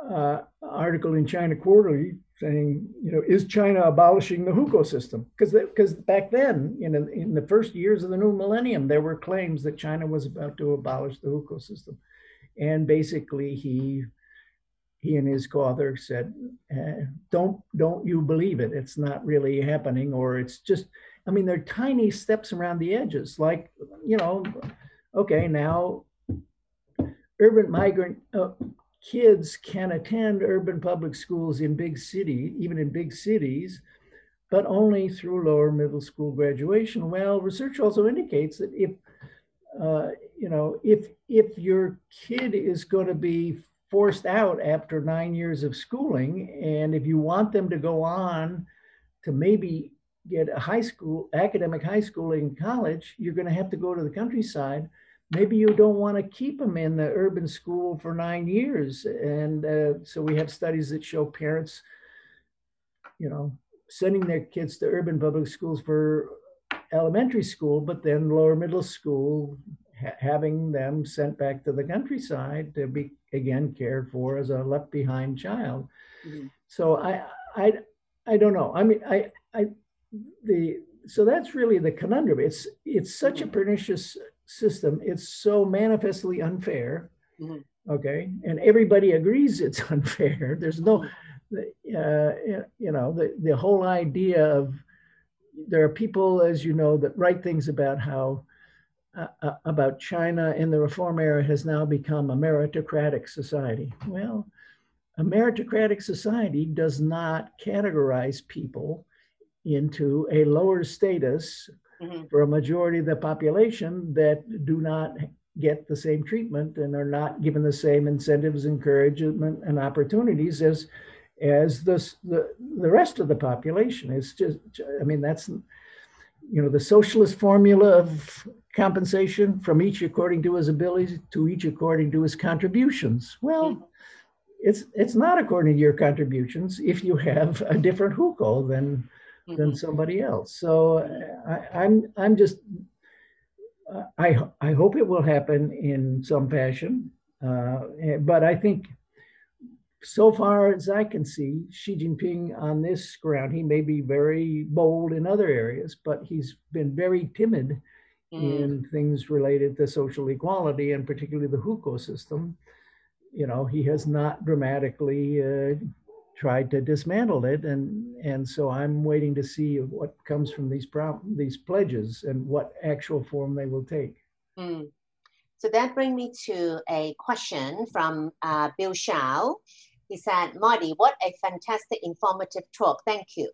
uh, article in China Quarterly saying, you know, is China abolishing the hukou system? Because because back then, you know, in the first years of the new millennium, there were claims that China was about to abolish the hukou system, and basically he he and his co-author said, uh, "Don't don't you believe it? It's not really happening, or it's just." I mean, they're tiny steps around the edges. Like, you know, okay, now urban migrant uh, kids can attend urban public schools in big city, even in big cities, but only through lower middle school graduation. Well, research also indicates that if uh, you know, if if your kid is going to be forced out after nine years of schooling. And if you want them to go on to maybe get a high school, academic high school in college, you're going to have to go to the countryside. Maybe you don't want to keep them in the urban school for nine years. And uh, so we have studies that show parents, you know, sending their kids to urban public schools for elementary school, but then lower middle school, ha- having them sent back to the countryside to be again cared for as a left behind child. Mm-hmm. So I, I, I don't know. I mean, I, I, the so that's really the conundrum. It's it's such a mm-hmm. pernicious system. It's so manifestly unfair. Mm-hmm. Okay, and everybody agrees it's unfair. There's no, uh, you know, the the whole idea of there are people, as you know, that write things about how uh, uh, about China in the reform era has now become a meritocratic society. Well, a meritocratic society does not categorize people into a lower status mm-hmm. for a majority of the population that do not get the same treatment and are not given the same incentives, encouragement, and opportunities as as the, the, the rest of the population. It's just, I mean, that's, you know, the socialist formula of compensation from each according to his abilities to each according to his contributions. Well, mm-hmm. it's it's not according to your contributions if you have a different hukou than mm-hmm. than somebody else. So I, I'm I'm just I I hope it will happen in some fashion, uh, but I think so far as I can see, Xi Jinping on this ground, he may be very bold in other areas, but he's been very timid mm. in things related to social equality and particularly the hukou system. You know, he has not dramatically uh, tried to dismantle it, and and so I'm waiting to see what comes from these pro- these pledges and what actual form they will take. Mm. So that brings me to a question from uh, Bill Shao. He said, Marty, what a fantastic informative talk. Thank you.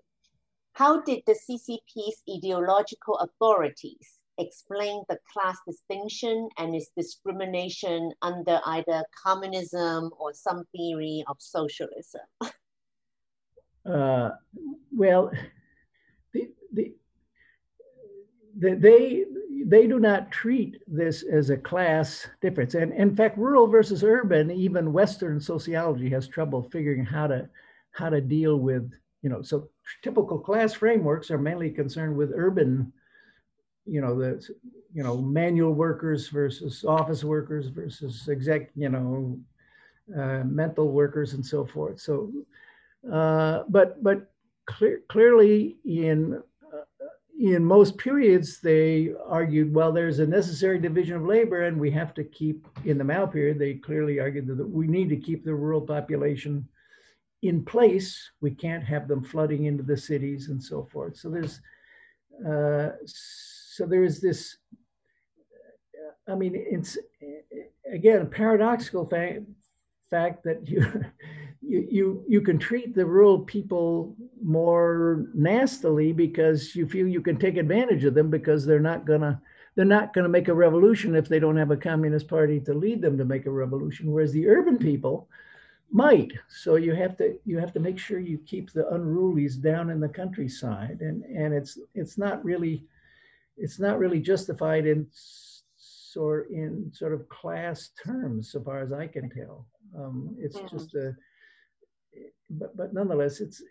How did the CCP's ideological authorities explain the class distinction and its discrimination under either communism or some theory of socialism? uh, well, the, the, the, they they do not treat this as a class difference. And in fact, rural versus urban, even Western sociology has trouble figuring how to how to deal with, you know, so typical class frameworks are mainly concerned with urban, you know, the you know, manual workers versus office workers versus exec, you know, uh, mental workers and so forth. So, uh, but but clear, clearly in in most periods, they argued, well, there's a necessary division of labor, and we have to keep, in the Mao period, they clearly argued that we need to keep the rural population in place. We can't have them flooding into the cities and so forth. So there's, uh, so there is this, I mean, it's again a paradoxical fact, fact that you you, you you can treat the rural people more nastily because you feel you can take advantage of them because they're not gonna they're not gonna make a revolution if they don't have a communist party to lead them to make a revolution. Whereas the urban people might. So you have to you have to make sure you keep the unrulies down in the countryside, and and it's it's not really it's not really justified in sort in sort of class terms, so far as I can tell. Um, it's mm-hmm. just a but but nonetheless, it's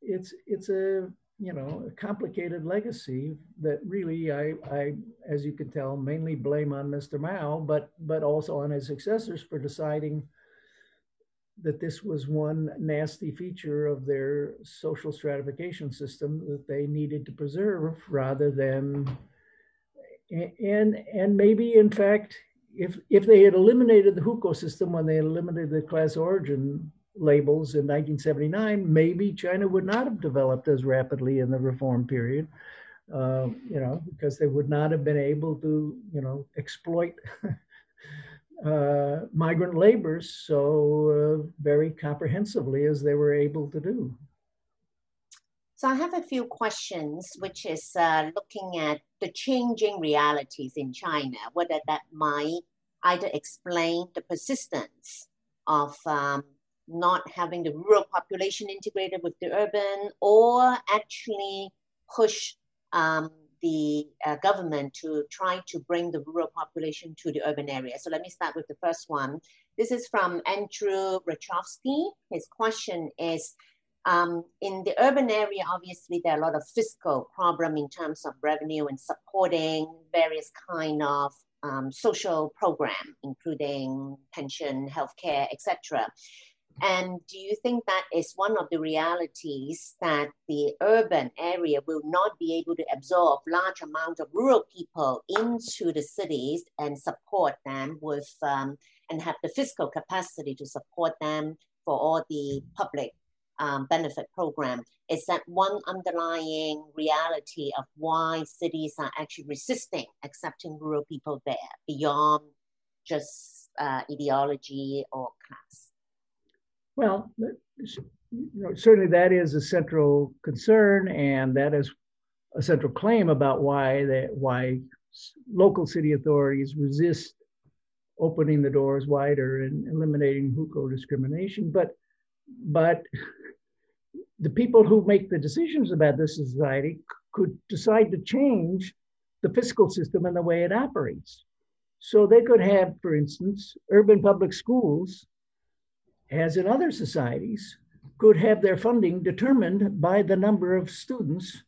it's it's a you know a complicated legacy that really I I as you can tell mainly blame on Mr. Mao, but but also on his successors for deciding that this was one nasty feature of their social stratification system that they needed to preserve rather than and and maybe in fact if if they had eliminated the hukou system when they eliminated the class origin labels in 1979, maybe China would not have developed as rapidly in the reform period, uh, you know, because they would not have been able to, you know, exploit uh, migrant laborers so uh, very comprehensively as they were able to do. So I have a few questions, which is uh, looking at the changing realities in China, whether that might either explain the persistence of um, not having the rural population integrated with the urban or actually push um, the uh, government to try to bring the rural population to the urban area. So let me start with the first one. This is from Andrew Rachowski. His question is, um, in the urban area, obviously there are a lot of fiscal problem in terms of revenue and supporting various kind of um, social program, including pension, healthcare, etc. And do you think that is one of the realities that the urban area will not be able to absorb large amount of rural people into the cities and support them with um, and have the fiscal capacity to support them for all the public um, benefit program? Is that one underlying reality of why cities are actually resisting accepting rural people there beyond just uh, ideology or class? Well, you know, certainly that is a central concern, and that is a central claim about why that why local city authorities resist opening the doors wider and eliminating hukou discrimination. But but the people who make the decisions about this society could decide to change the fiscal system and the way it operates. So they could have, for instance, urban public schools as in other societies, could have their funding determined by the number of students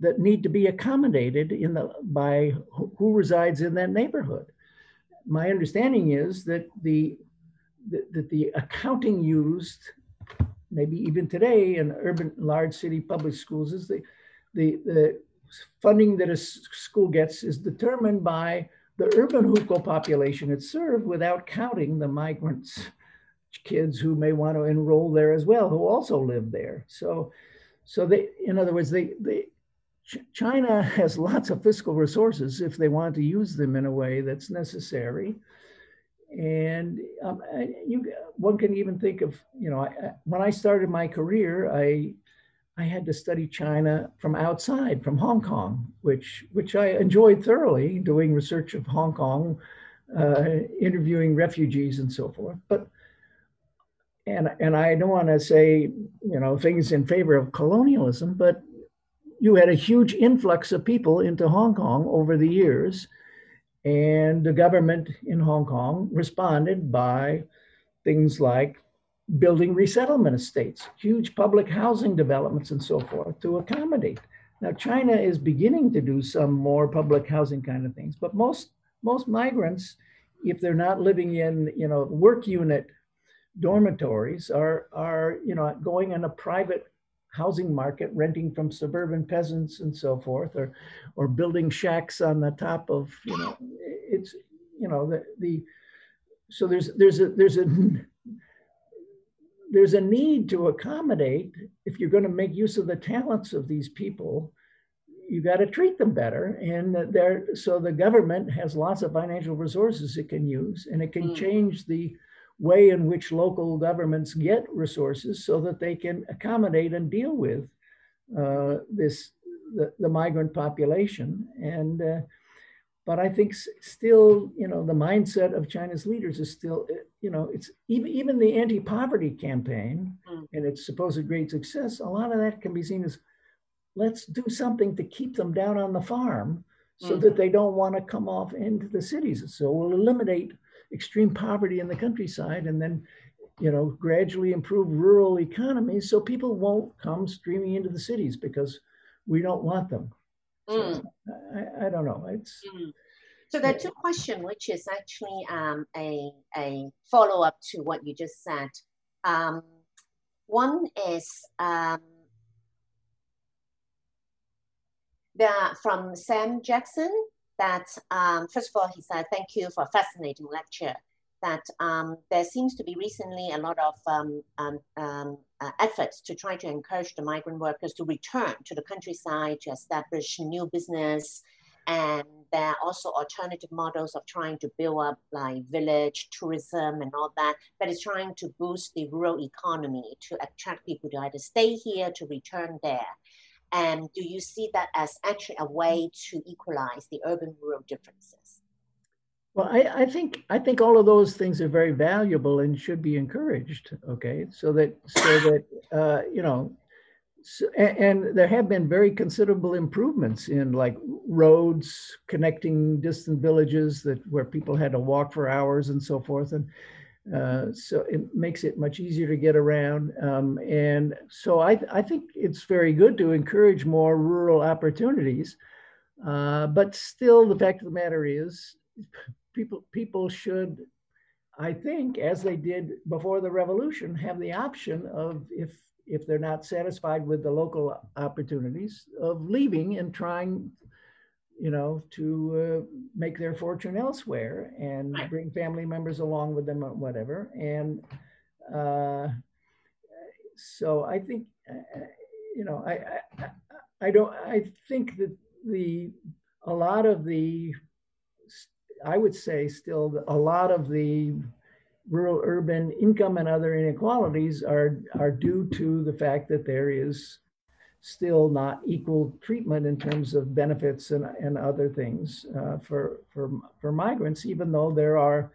that need to be accommodated in the by who resides in that neighborhood. My understanding is that the that the accounting used, maybe even today in urban large city public schools, is the the, the funding that a school gets is determined by the urban hukou population it served without counting the migrants kids who may want to enroll there as well, who also live there. So, so they, in other words, they, they, China has lots of fiscal resources if they want to use them in a way that's necessary. And um, you, one can even think of, you know, I, when I started my career, I, I had to study China from outside, from Hong Kong, which which I enjoyed thoroughly, doing research of Hong Kong, uh, interviewing refugees and so forth. But and and I don't want to say you know things in favor of colonialism, but you had a huge influx of people into Hong Kong over the years, and the government in Hong Kong responded by things like building resettlement estates, huge public housing developments, and so forth to accommodate. Now, China is beginning to do some more public housing kind of things, but most most migrants, if they're not living in you know work unit dormitories are are you know going in a private housing market renting from suburban peasants and so forth or or building shacks on the top of you know it's you know the the so there's there's a there's a there's a need to accommodate if you're going to make use of the talents of these people you got to treat them better and there so the government has lots of financial resources it can use and it can mm. change the way in which local governments get resources so that they can accommodate and deal with uh, this the, the, migrant population and uh, but I think still you know the mindset of China's leaders is still uh, you know it's even even the anti-poverty campaign mm. and its supposed great success a lot of that can be seen as let's do something to keep them down on the farm so mm. that they don't want to come off into the cities so we'll eliminate extreme poverty in the countryside and then you know gradually improve rural economies so people won't come streaming into the cities because we don't want them mm. so, I, I, don't know it's mm. so there are two questions which is actually um, a, a follow-up to what you just said um, one is um, there from sam jackson that um, first of all, he said, thank you for a fascinating lecture. That um, there seems to be recently a lot of um, um, um, uh, efforts to try to encourage the migrant workers to return to the countryside to establish new business. And there are also alternative models of trying to build up like village tourism and all that, but it's trying to boost the rural economy to attract people to either stay here, to return there. And do you see that as actually a way to equalize the urban rural differences? Well, I, I, think I think all of those things are very valuable and should be encouraged. Okay, so that so that uh, you know, so, and there have been very considerable improvements in like roads connecting distant villages that where people had to walk for hours and so forth and uh, so it makes it much easier to get around um, and so I, I think it's very good to encourage more rural opportunities. Uh, but still the fact of the matter is people people should i think as they did before the revolution have the option of if if they're not satisfied with the local opportunities of leaving and trying you know to uh, make their fortune elsewhere and right. bring family members along with them or whatever and uh, so i think uh, you know I, I i don't i think that the a lot of the i would say still a lot of the rural urban income and other inequalities are, are due to the fact that there is still not equal treatment in terms of benefits and, and other things uh, for, for, for migrants, even though there are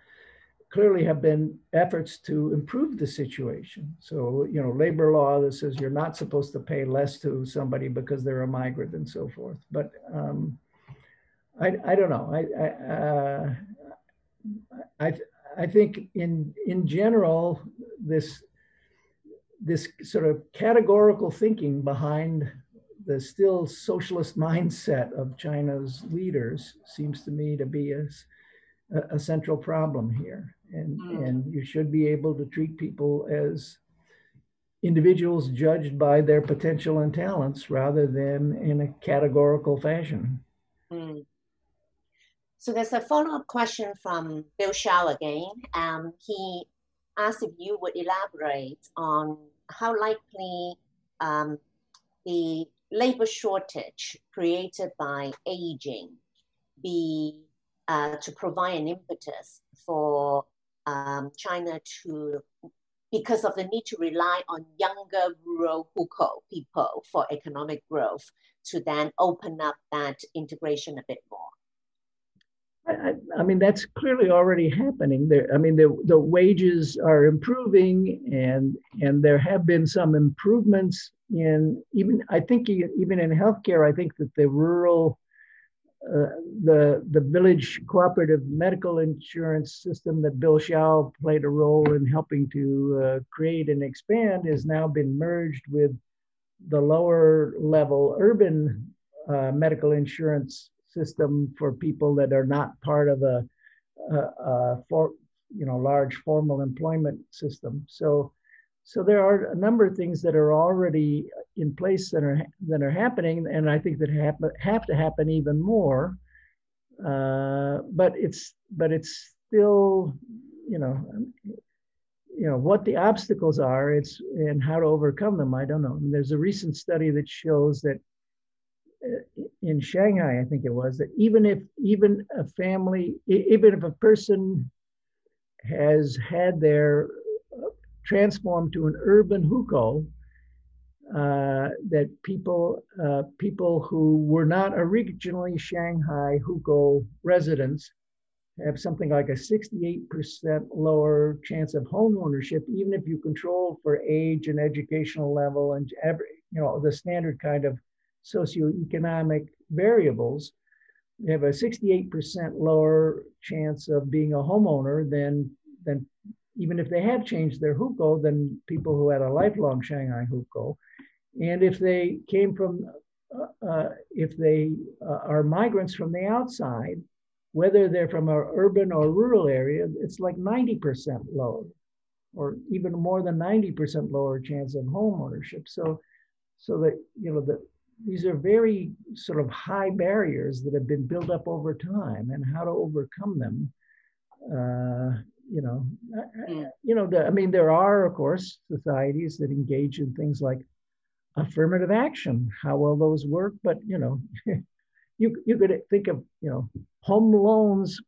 clearly have been efforts to improve the situation. So, you know, labor law that says you're not supposed to pay less to somebody because they're a migrant and so forth. But um, I, I don't know. I, I, uh, I, I think in in general, this this sort of categorical thinking behind the still socialist mindset of China's leaders seems to me to be a, a central problem here. And, mm. and you should be able to treat people as individuals judged by their potential and talents rather than in a categorical fashion. Mm. So there's a follow-up question from Bill Hsiao again. Um, he asked if you would elaborate on how likely um, the labor shortage created by aging be uh, to provide an impetus for um, China to, because of the need to rely on younger rural hukou people for economic growth, to then open up that integration a bit more. I, I, mean, that's clearly already happening. There, I mean, the, the wages are improving, and and there have been some improvements in even. I think even in healthcare, I think that the rural, uh, the the village cooperative medical insurance system that Bill Hsiao played a role in helping to uh, create and expand has now been merged with the lower level urban uh, medical insurance system for people that are not part of a, a, a for, you know large formal employment system. So so there are a number of things that are already in place that are that are happening, and I think that have, have to happen even more. Uh, but it's but it's still you know you know what the obstacles are it's and how to overcome them i don't know and there's a recent study that shows that in Shanghai, I think it was, that even if even a family, even if a person has had their uh, transformed to an urban hukou, uh, that people uh, people who were not originally Shanghai hukou residents have something like a 68% lower chance of home ownership, even if you control for age and educational level and every, you know the standard kind of socioeconomic variables, they have a 68% lower chance of being a homeowner than, than even if they have changed their hukou than people who had a lifelong Shanghai hukou. And if they came from, uh, uh, if they uh, are migrants from the outside, whether they're from an urban or rural area, it's like 90% lower, or even more than 90% lower chance of home ownership. So, so that you know the these are very sort of high barriers that have been built up over time and how to overcome them uh, you know mm. you know the, i mean there are of course societies that engage in things like affirmative action how well those work but you know you you could think of you know home loans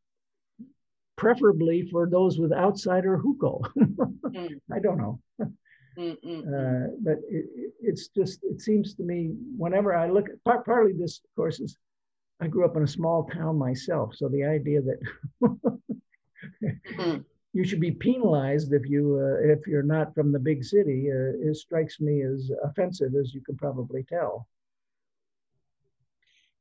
preferably for those with outsider hukou mm. i don't know uh, but it, it's just, it seems to me, whenever I look part, partly this, of course, is I grew up in a small town myself. So the idea that, mm-hmm. you should be penalized if you uh, if you're not from the big city. Uh, it strikes me as offensive, as you can probably tell.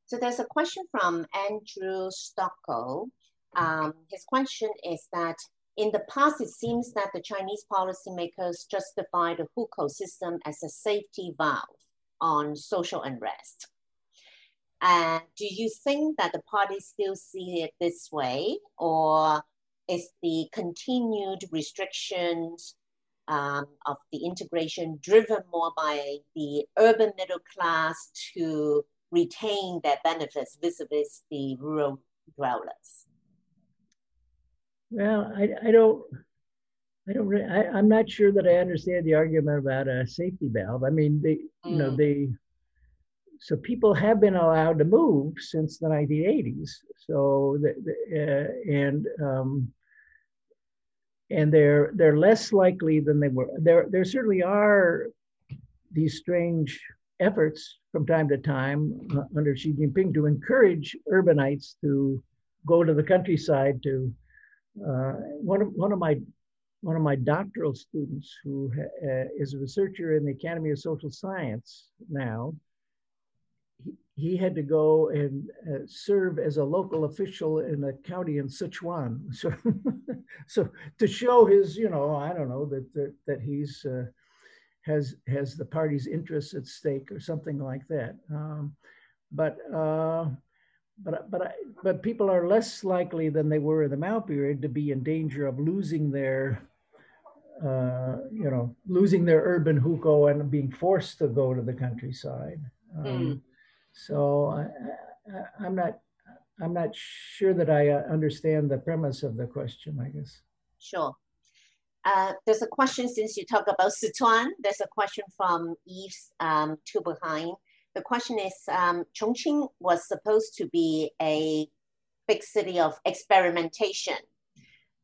So there's a question from Andrew Stocko. Um, his question is that in the past, it seems that the Chinese policymakers justify the hukou system as a safety valve on social unrest. Do you think that the parties still see it this way, or is the continued restrictions um, of the integration driven more by the urban middle class to retain their benefits vis-a-vis the rural dwellers? Well, I, I don't, I don't really, I, I'm not sure that I understand the argument about a safety valve. I mean, they, mm. you know, mm. they, so people have been allowed to move since the 1980s. So, the, the, uh, and, um, and they're they're less likely than they were. There there certainly are these strange efforts from time to time uh, under Xi Jinping to encourage urbanites to go to the countryside to one of one of my one of my doctoral students who uh, is a researcher in the Academy of Social Science now he, he had to go and uh, serve as a local official in a county in Sichuan so so to show his you know I don't know that that, that he's uh, has has the party's interests at stake or something like that. Um, but uh, but but I, but people are less likely than they were in the Mao period to be in danger of losing their uh, you know losing their urban hukou and being forced to go to the countryside. Um, mm. So I, am not I'm not sure that I uh, understand the premise of the question. I guess. Sure. Uh, there's a question since you talk about Sichuan. There's a question from Eve's um, two behind. The question is, um, Chongqing was supposed to be a big city of experimentation,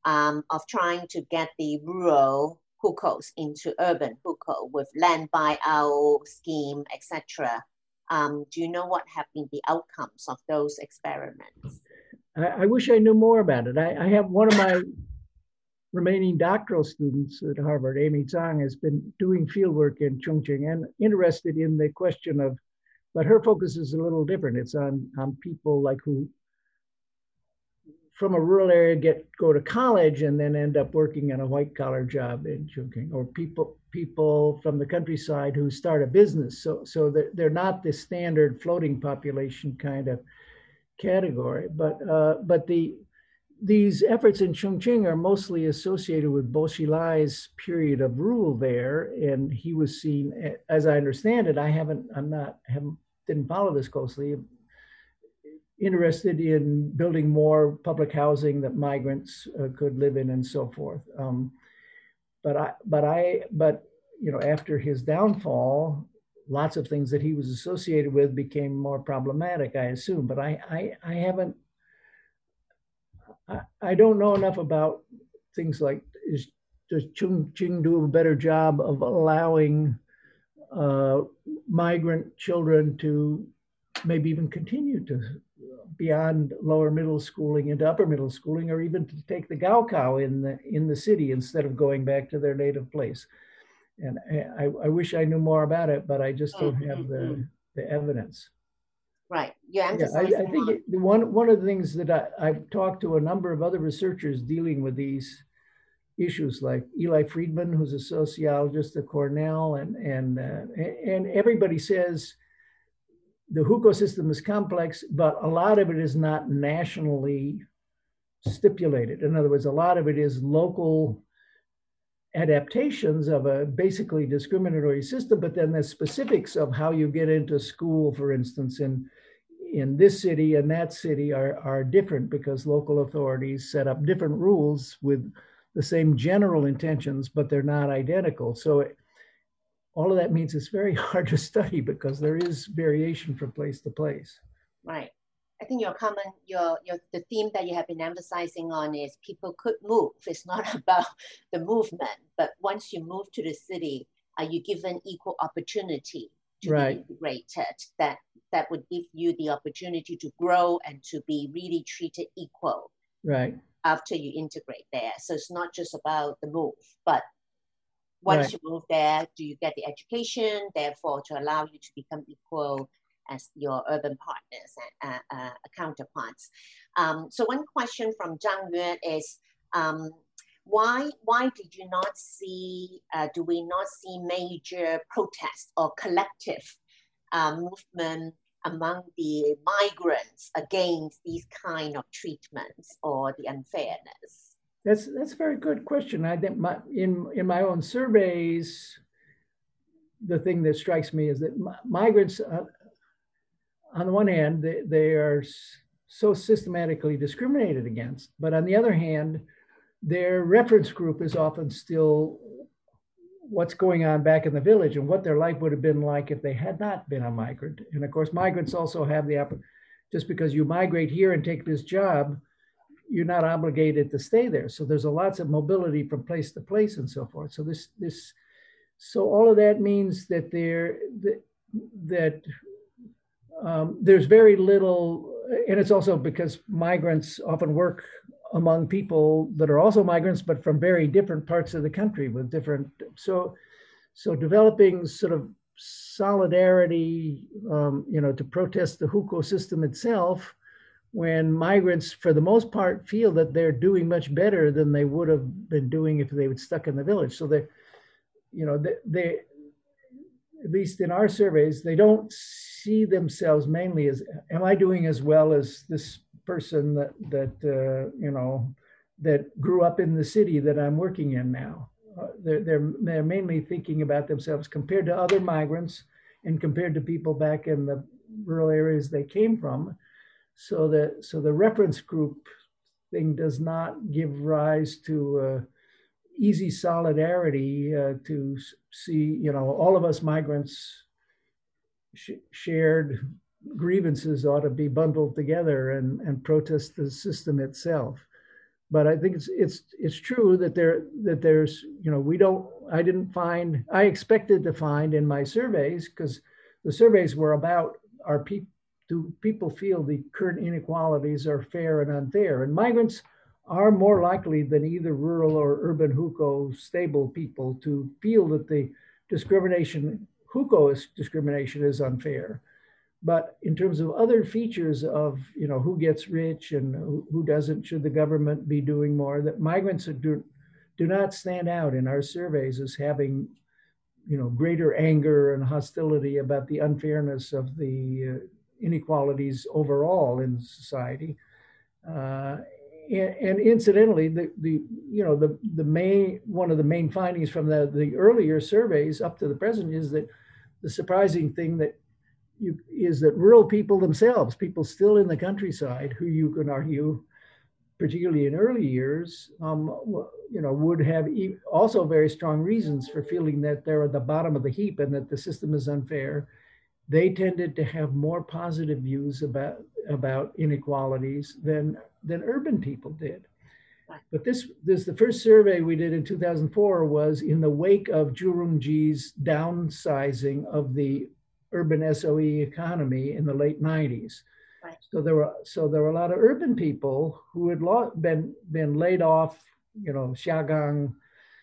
um, of trying to get the rural hukous into urban hukou with land buyout scheme, etc. Um, do you know what have been the outcomes of those experiments? I, I wish I knew more about it. I, I have one of my remaining doctoral students at Harvard, Amy Zhang, has been doing fieldwork in Chongqing and interested in the question of, but her focus is a little different. It's on, on people like who from a rural area get go to college and then end up working in a white collar job in Chongqing, or people people from the countryside who start a business. So so they're, they're not the standard floating population kind of category, but uh, but the these efforts in Chongqing are mostly associated with Bo Xilai's period of rule there, and he was seen, as I understand it. I haven't, I'm not, haven't, didn't follow this closely. Interested in building more public housing that migrants uh, could live in and so forth. Um, but I, but I, but you know, after his downfall, lots of things that he was associated with became more problematic. I assume, but I, I, I haven't I, I don't know enough about things like is does Chongqing do a better job of allowing uh, migrant children to maybe even continue to beyond lower middle schooling into upper middle schooling, or even to take the Gaokao in the in the city instead of going back to their native place. And I, I wish I knew more about it, but I just don't have the, mm-hmm. the evidence. Right. Yeah, yeah I, I, think it, one one of the things that I, I've talked to a number of other researchers dealing with these issues, like Eli Friedman, who's a sociologist at Cornell, and and uh, and everybody says the hukou system is complex, but a lot of it is not nationally stipulated. In other words, a lot of it is local adaptations of a basically discriminatory system, but then the specifics of how you get into school, for instance, in in this city and that city are, are different because local authorities set up different rules with the same general intentions, but they're not identical. So it, all of that means it's very hard to study because there is variation from place to place. Right. I think your common, your, your the theme that you have been emphasizing on is people could move. It's not about the movement, but once you move to the city, are you given equal opportunity to right. be integrated? That that would give you the opportunity to grow and to be really treated equal. Right. after you integrate there. So it's not just about the move, but once right. you move there, do you get the education, therefore, to allow you to become equal as your urban partners and uh, uh, counterparts? Um, so one question from Zhang Yuan is, um, why why did you not see uh, do we not see major protest or collective uh, movement among the migrants against these kind of treatments or the unfairness? That's that's a very good question. I think my, in in my own surveys, the thing that strikes me is that migrants, uh, on the one hand, they, they are so systematically discriminated against, but on the other hand, their reference group is often still what's going on back in the village and what their life would have been like if they had not been a migrant. And of course, migrants also have the opportunity, just because you migrate here and take this job, you're not obligated to stay there. So there's a lots of mobility from place to place and so forth. So this this so all of that means that there that, that um, there's very little, and it's also because migrants often work among people that are also migrants, but from very different parts of the country with different. So, so developing sort of solidarity, um, you know, to protest the hukou system itself, when migrants, for the most part, feel that they're doing much better than they would have been doing if they were stuck in the village. So they, you know, they, they at least in our surveys, they don't see themselves mainly as, am I doing as well as this person that that uh, you know that grew up in the city that I'm working in now. Uh, they're, they're they're mainly thinking about themselves compared to other migrants and compared to people back in the rural areas they came from. So that so the reference group thing does not give rise to uh, easy solidarity uh, to see you know all of us migrants sh- shared grievances ought to be bundled together and, and protest the system itself. But I think it's it's it's true that there that there's you know we don't I didn't find I expected to find in my surveys because the surveys were about are people do people feel the current inequalities are fair and unfair and migrants are more likely than either rural or urban hukou stable people to feel that the discrimination hukou discrimination is unfair but in terms of other features of you know who gets rich and who, doesn't, should the government be doing more? That migrants do, do not stand out in our surveys as having you know greater anger and hostility about the unfairness of the uh, inequalities overall in society. Uh, and, and, incidentally, the, the you know the the main one of the main findings from the the earlier surveys up to the present is that the surprising thing that you, is that rural people themselves, people still in the countryside, who you can argue, particularly in early years, um, you know, would have e- also very strong reasons for feeling that they're at the bottom of the heap and that the system is unfair. They tended to have more positive views about about inequalities than than urban people did. But this, this the first survey we did in 2004 was in the wake of Zhu Rongji's downsizing of the urban SOE economy in the late 90s. Right. So there were so there were a lot of urban people who had been been laid off, you know, Xiagang.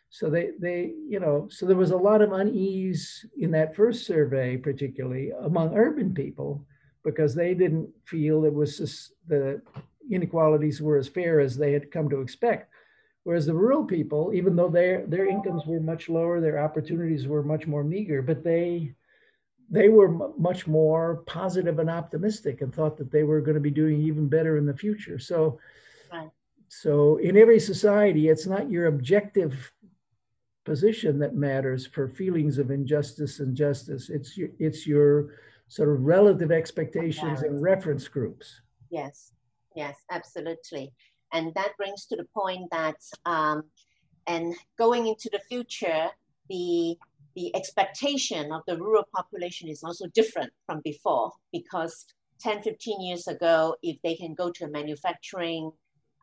So they they you know so there was a lot of unease in that first survey, particularly among urban people, because they didn't feel it was just the inequalities were as fair as they had come to expect. Whereas the rural people, even though their their incomes were much lower, their opportunities were much more meager, but they they were m- much more positive and optimistic and thought that they were going to be doing even better in the future. So, right. so in every society, it's not your objective position that matters for feelings of injustice and justice. It's your, it's your sort of relative expectations and reference groups. Yes, yes, absolutely. And that brings to the point that, um, and going into the future, the the expectation of the rural population is also different from before because 10, 15 years ago, if they can go to a manufacturing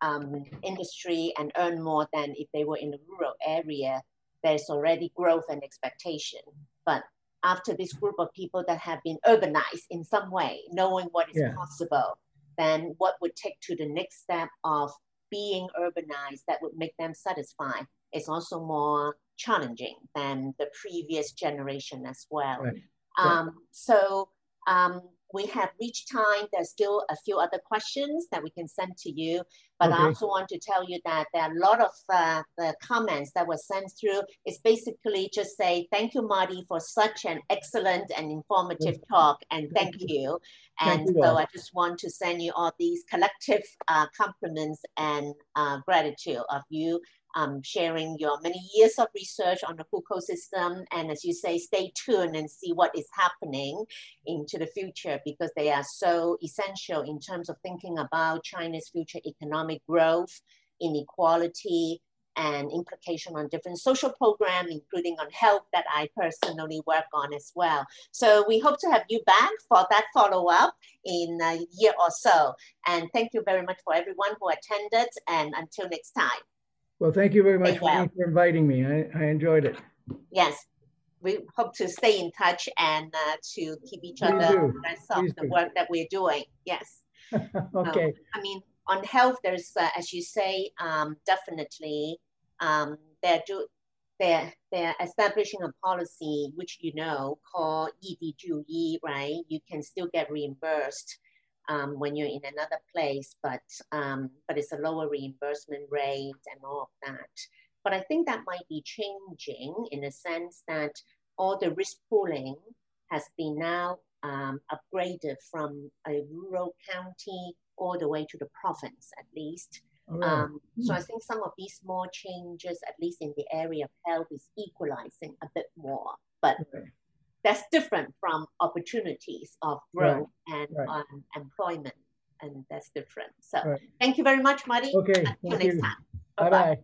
um, industry and earn more than if they were in a rural area, there's already growth and expectation. But after this group of people that have been urbanized in some way, knowing what is yeah. possible, then what would take to the next step of being urbanized that would make them satisfied is also more challenging than the previous generation as well. Right. Um, so um, we have reached time. There's still a few other questions that we can send to you, but okay. I also want to tell you that there are a lot of uh, the comments that were sent through. It's basically just say, thank you, Marty, for such an excellent and informative talk, and thank you. And thank you so I just want to send you all these collective uh, compliments and uh, gratitude of you um, sharing your many years of research on the Hukou system. And as you say, stay tuned and see what is happening into the future because they are so essential in terms of thinking about China's future economic growth, inequality, and implication on different social programs, including on health that I personally work on as well. So we hope to have you back for that follow-up in a year or so. And thank you very much for everyone who attended and until next time. Well, thank you very much well. for inviting me. I, I enjoyed it. Yes. We hope to stay in touch and uh, to keep each other abreast of the work that we're doing. Yes. okay. Um, I mean, on health, there's, uh, as you say, um, definitely um, they're, do, they're, they're establishing a policy, which you know, called EDGE, right? You can still get reimbursed um, when you're in another place, but um, but it's a lower reimbursement rate and all of that. But I think that might be changing in the sense that all the risk pooling has been now um, upgraded from a rural county all the way to the province at least. Right. Um, so I hmm. think some of these small changes, at least in the area of health, is equalizing a bit more. But okay that's different from opportunities of growth right. and right. Um, employment. And that's different. So right. thank you very much, Marty. Okay. Until next you. time. Bye-bye.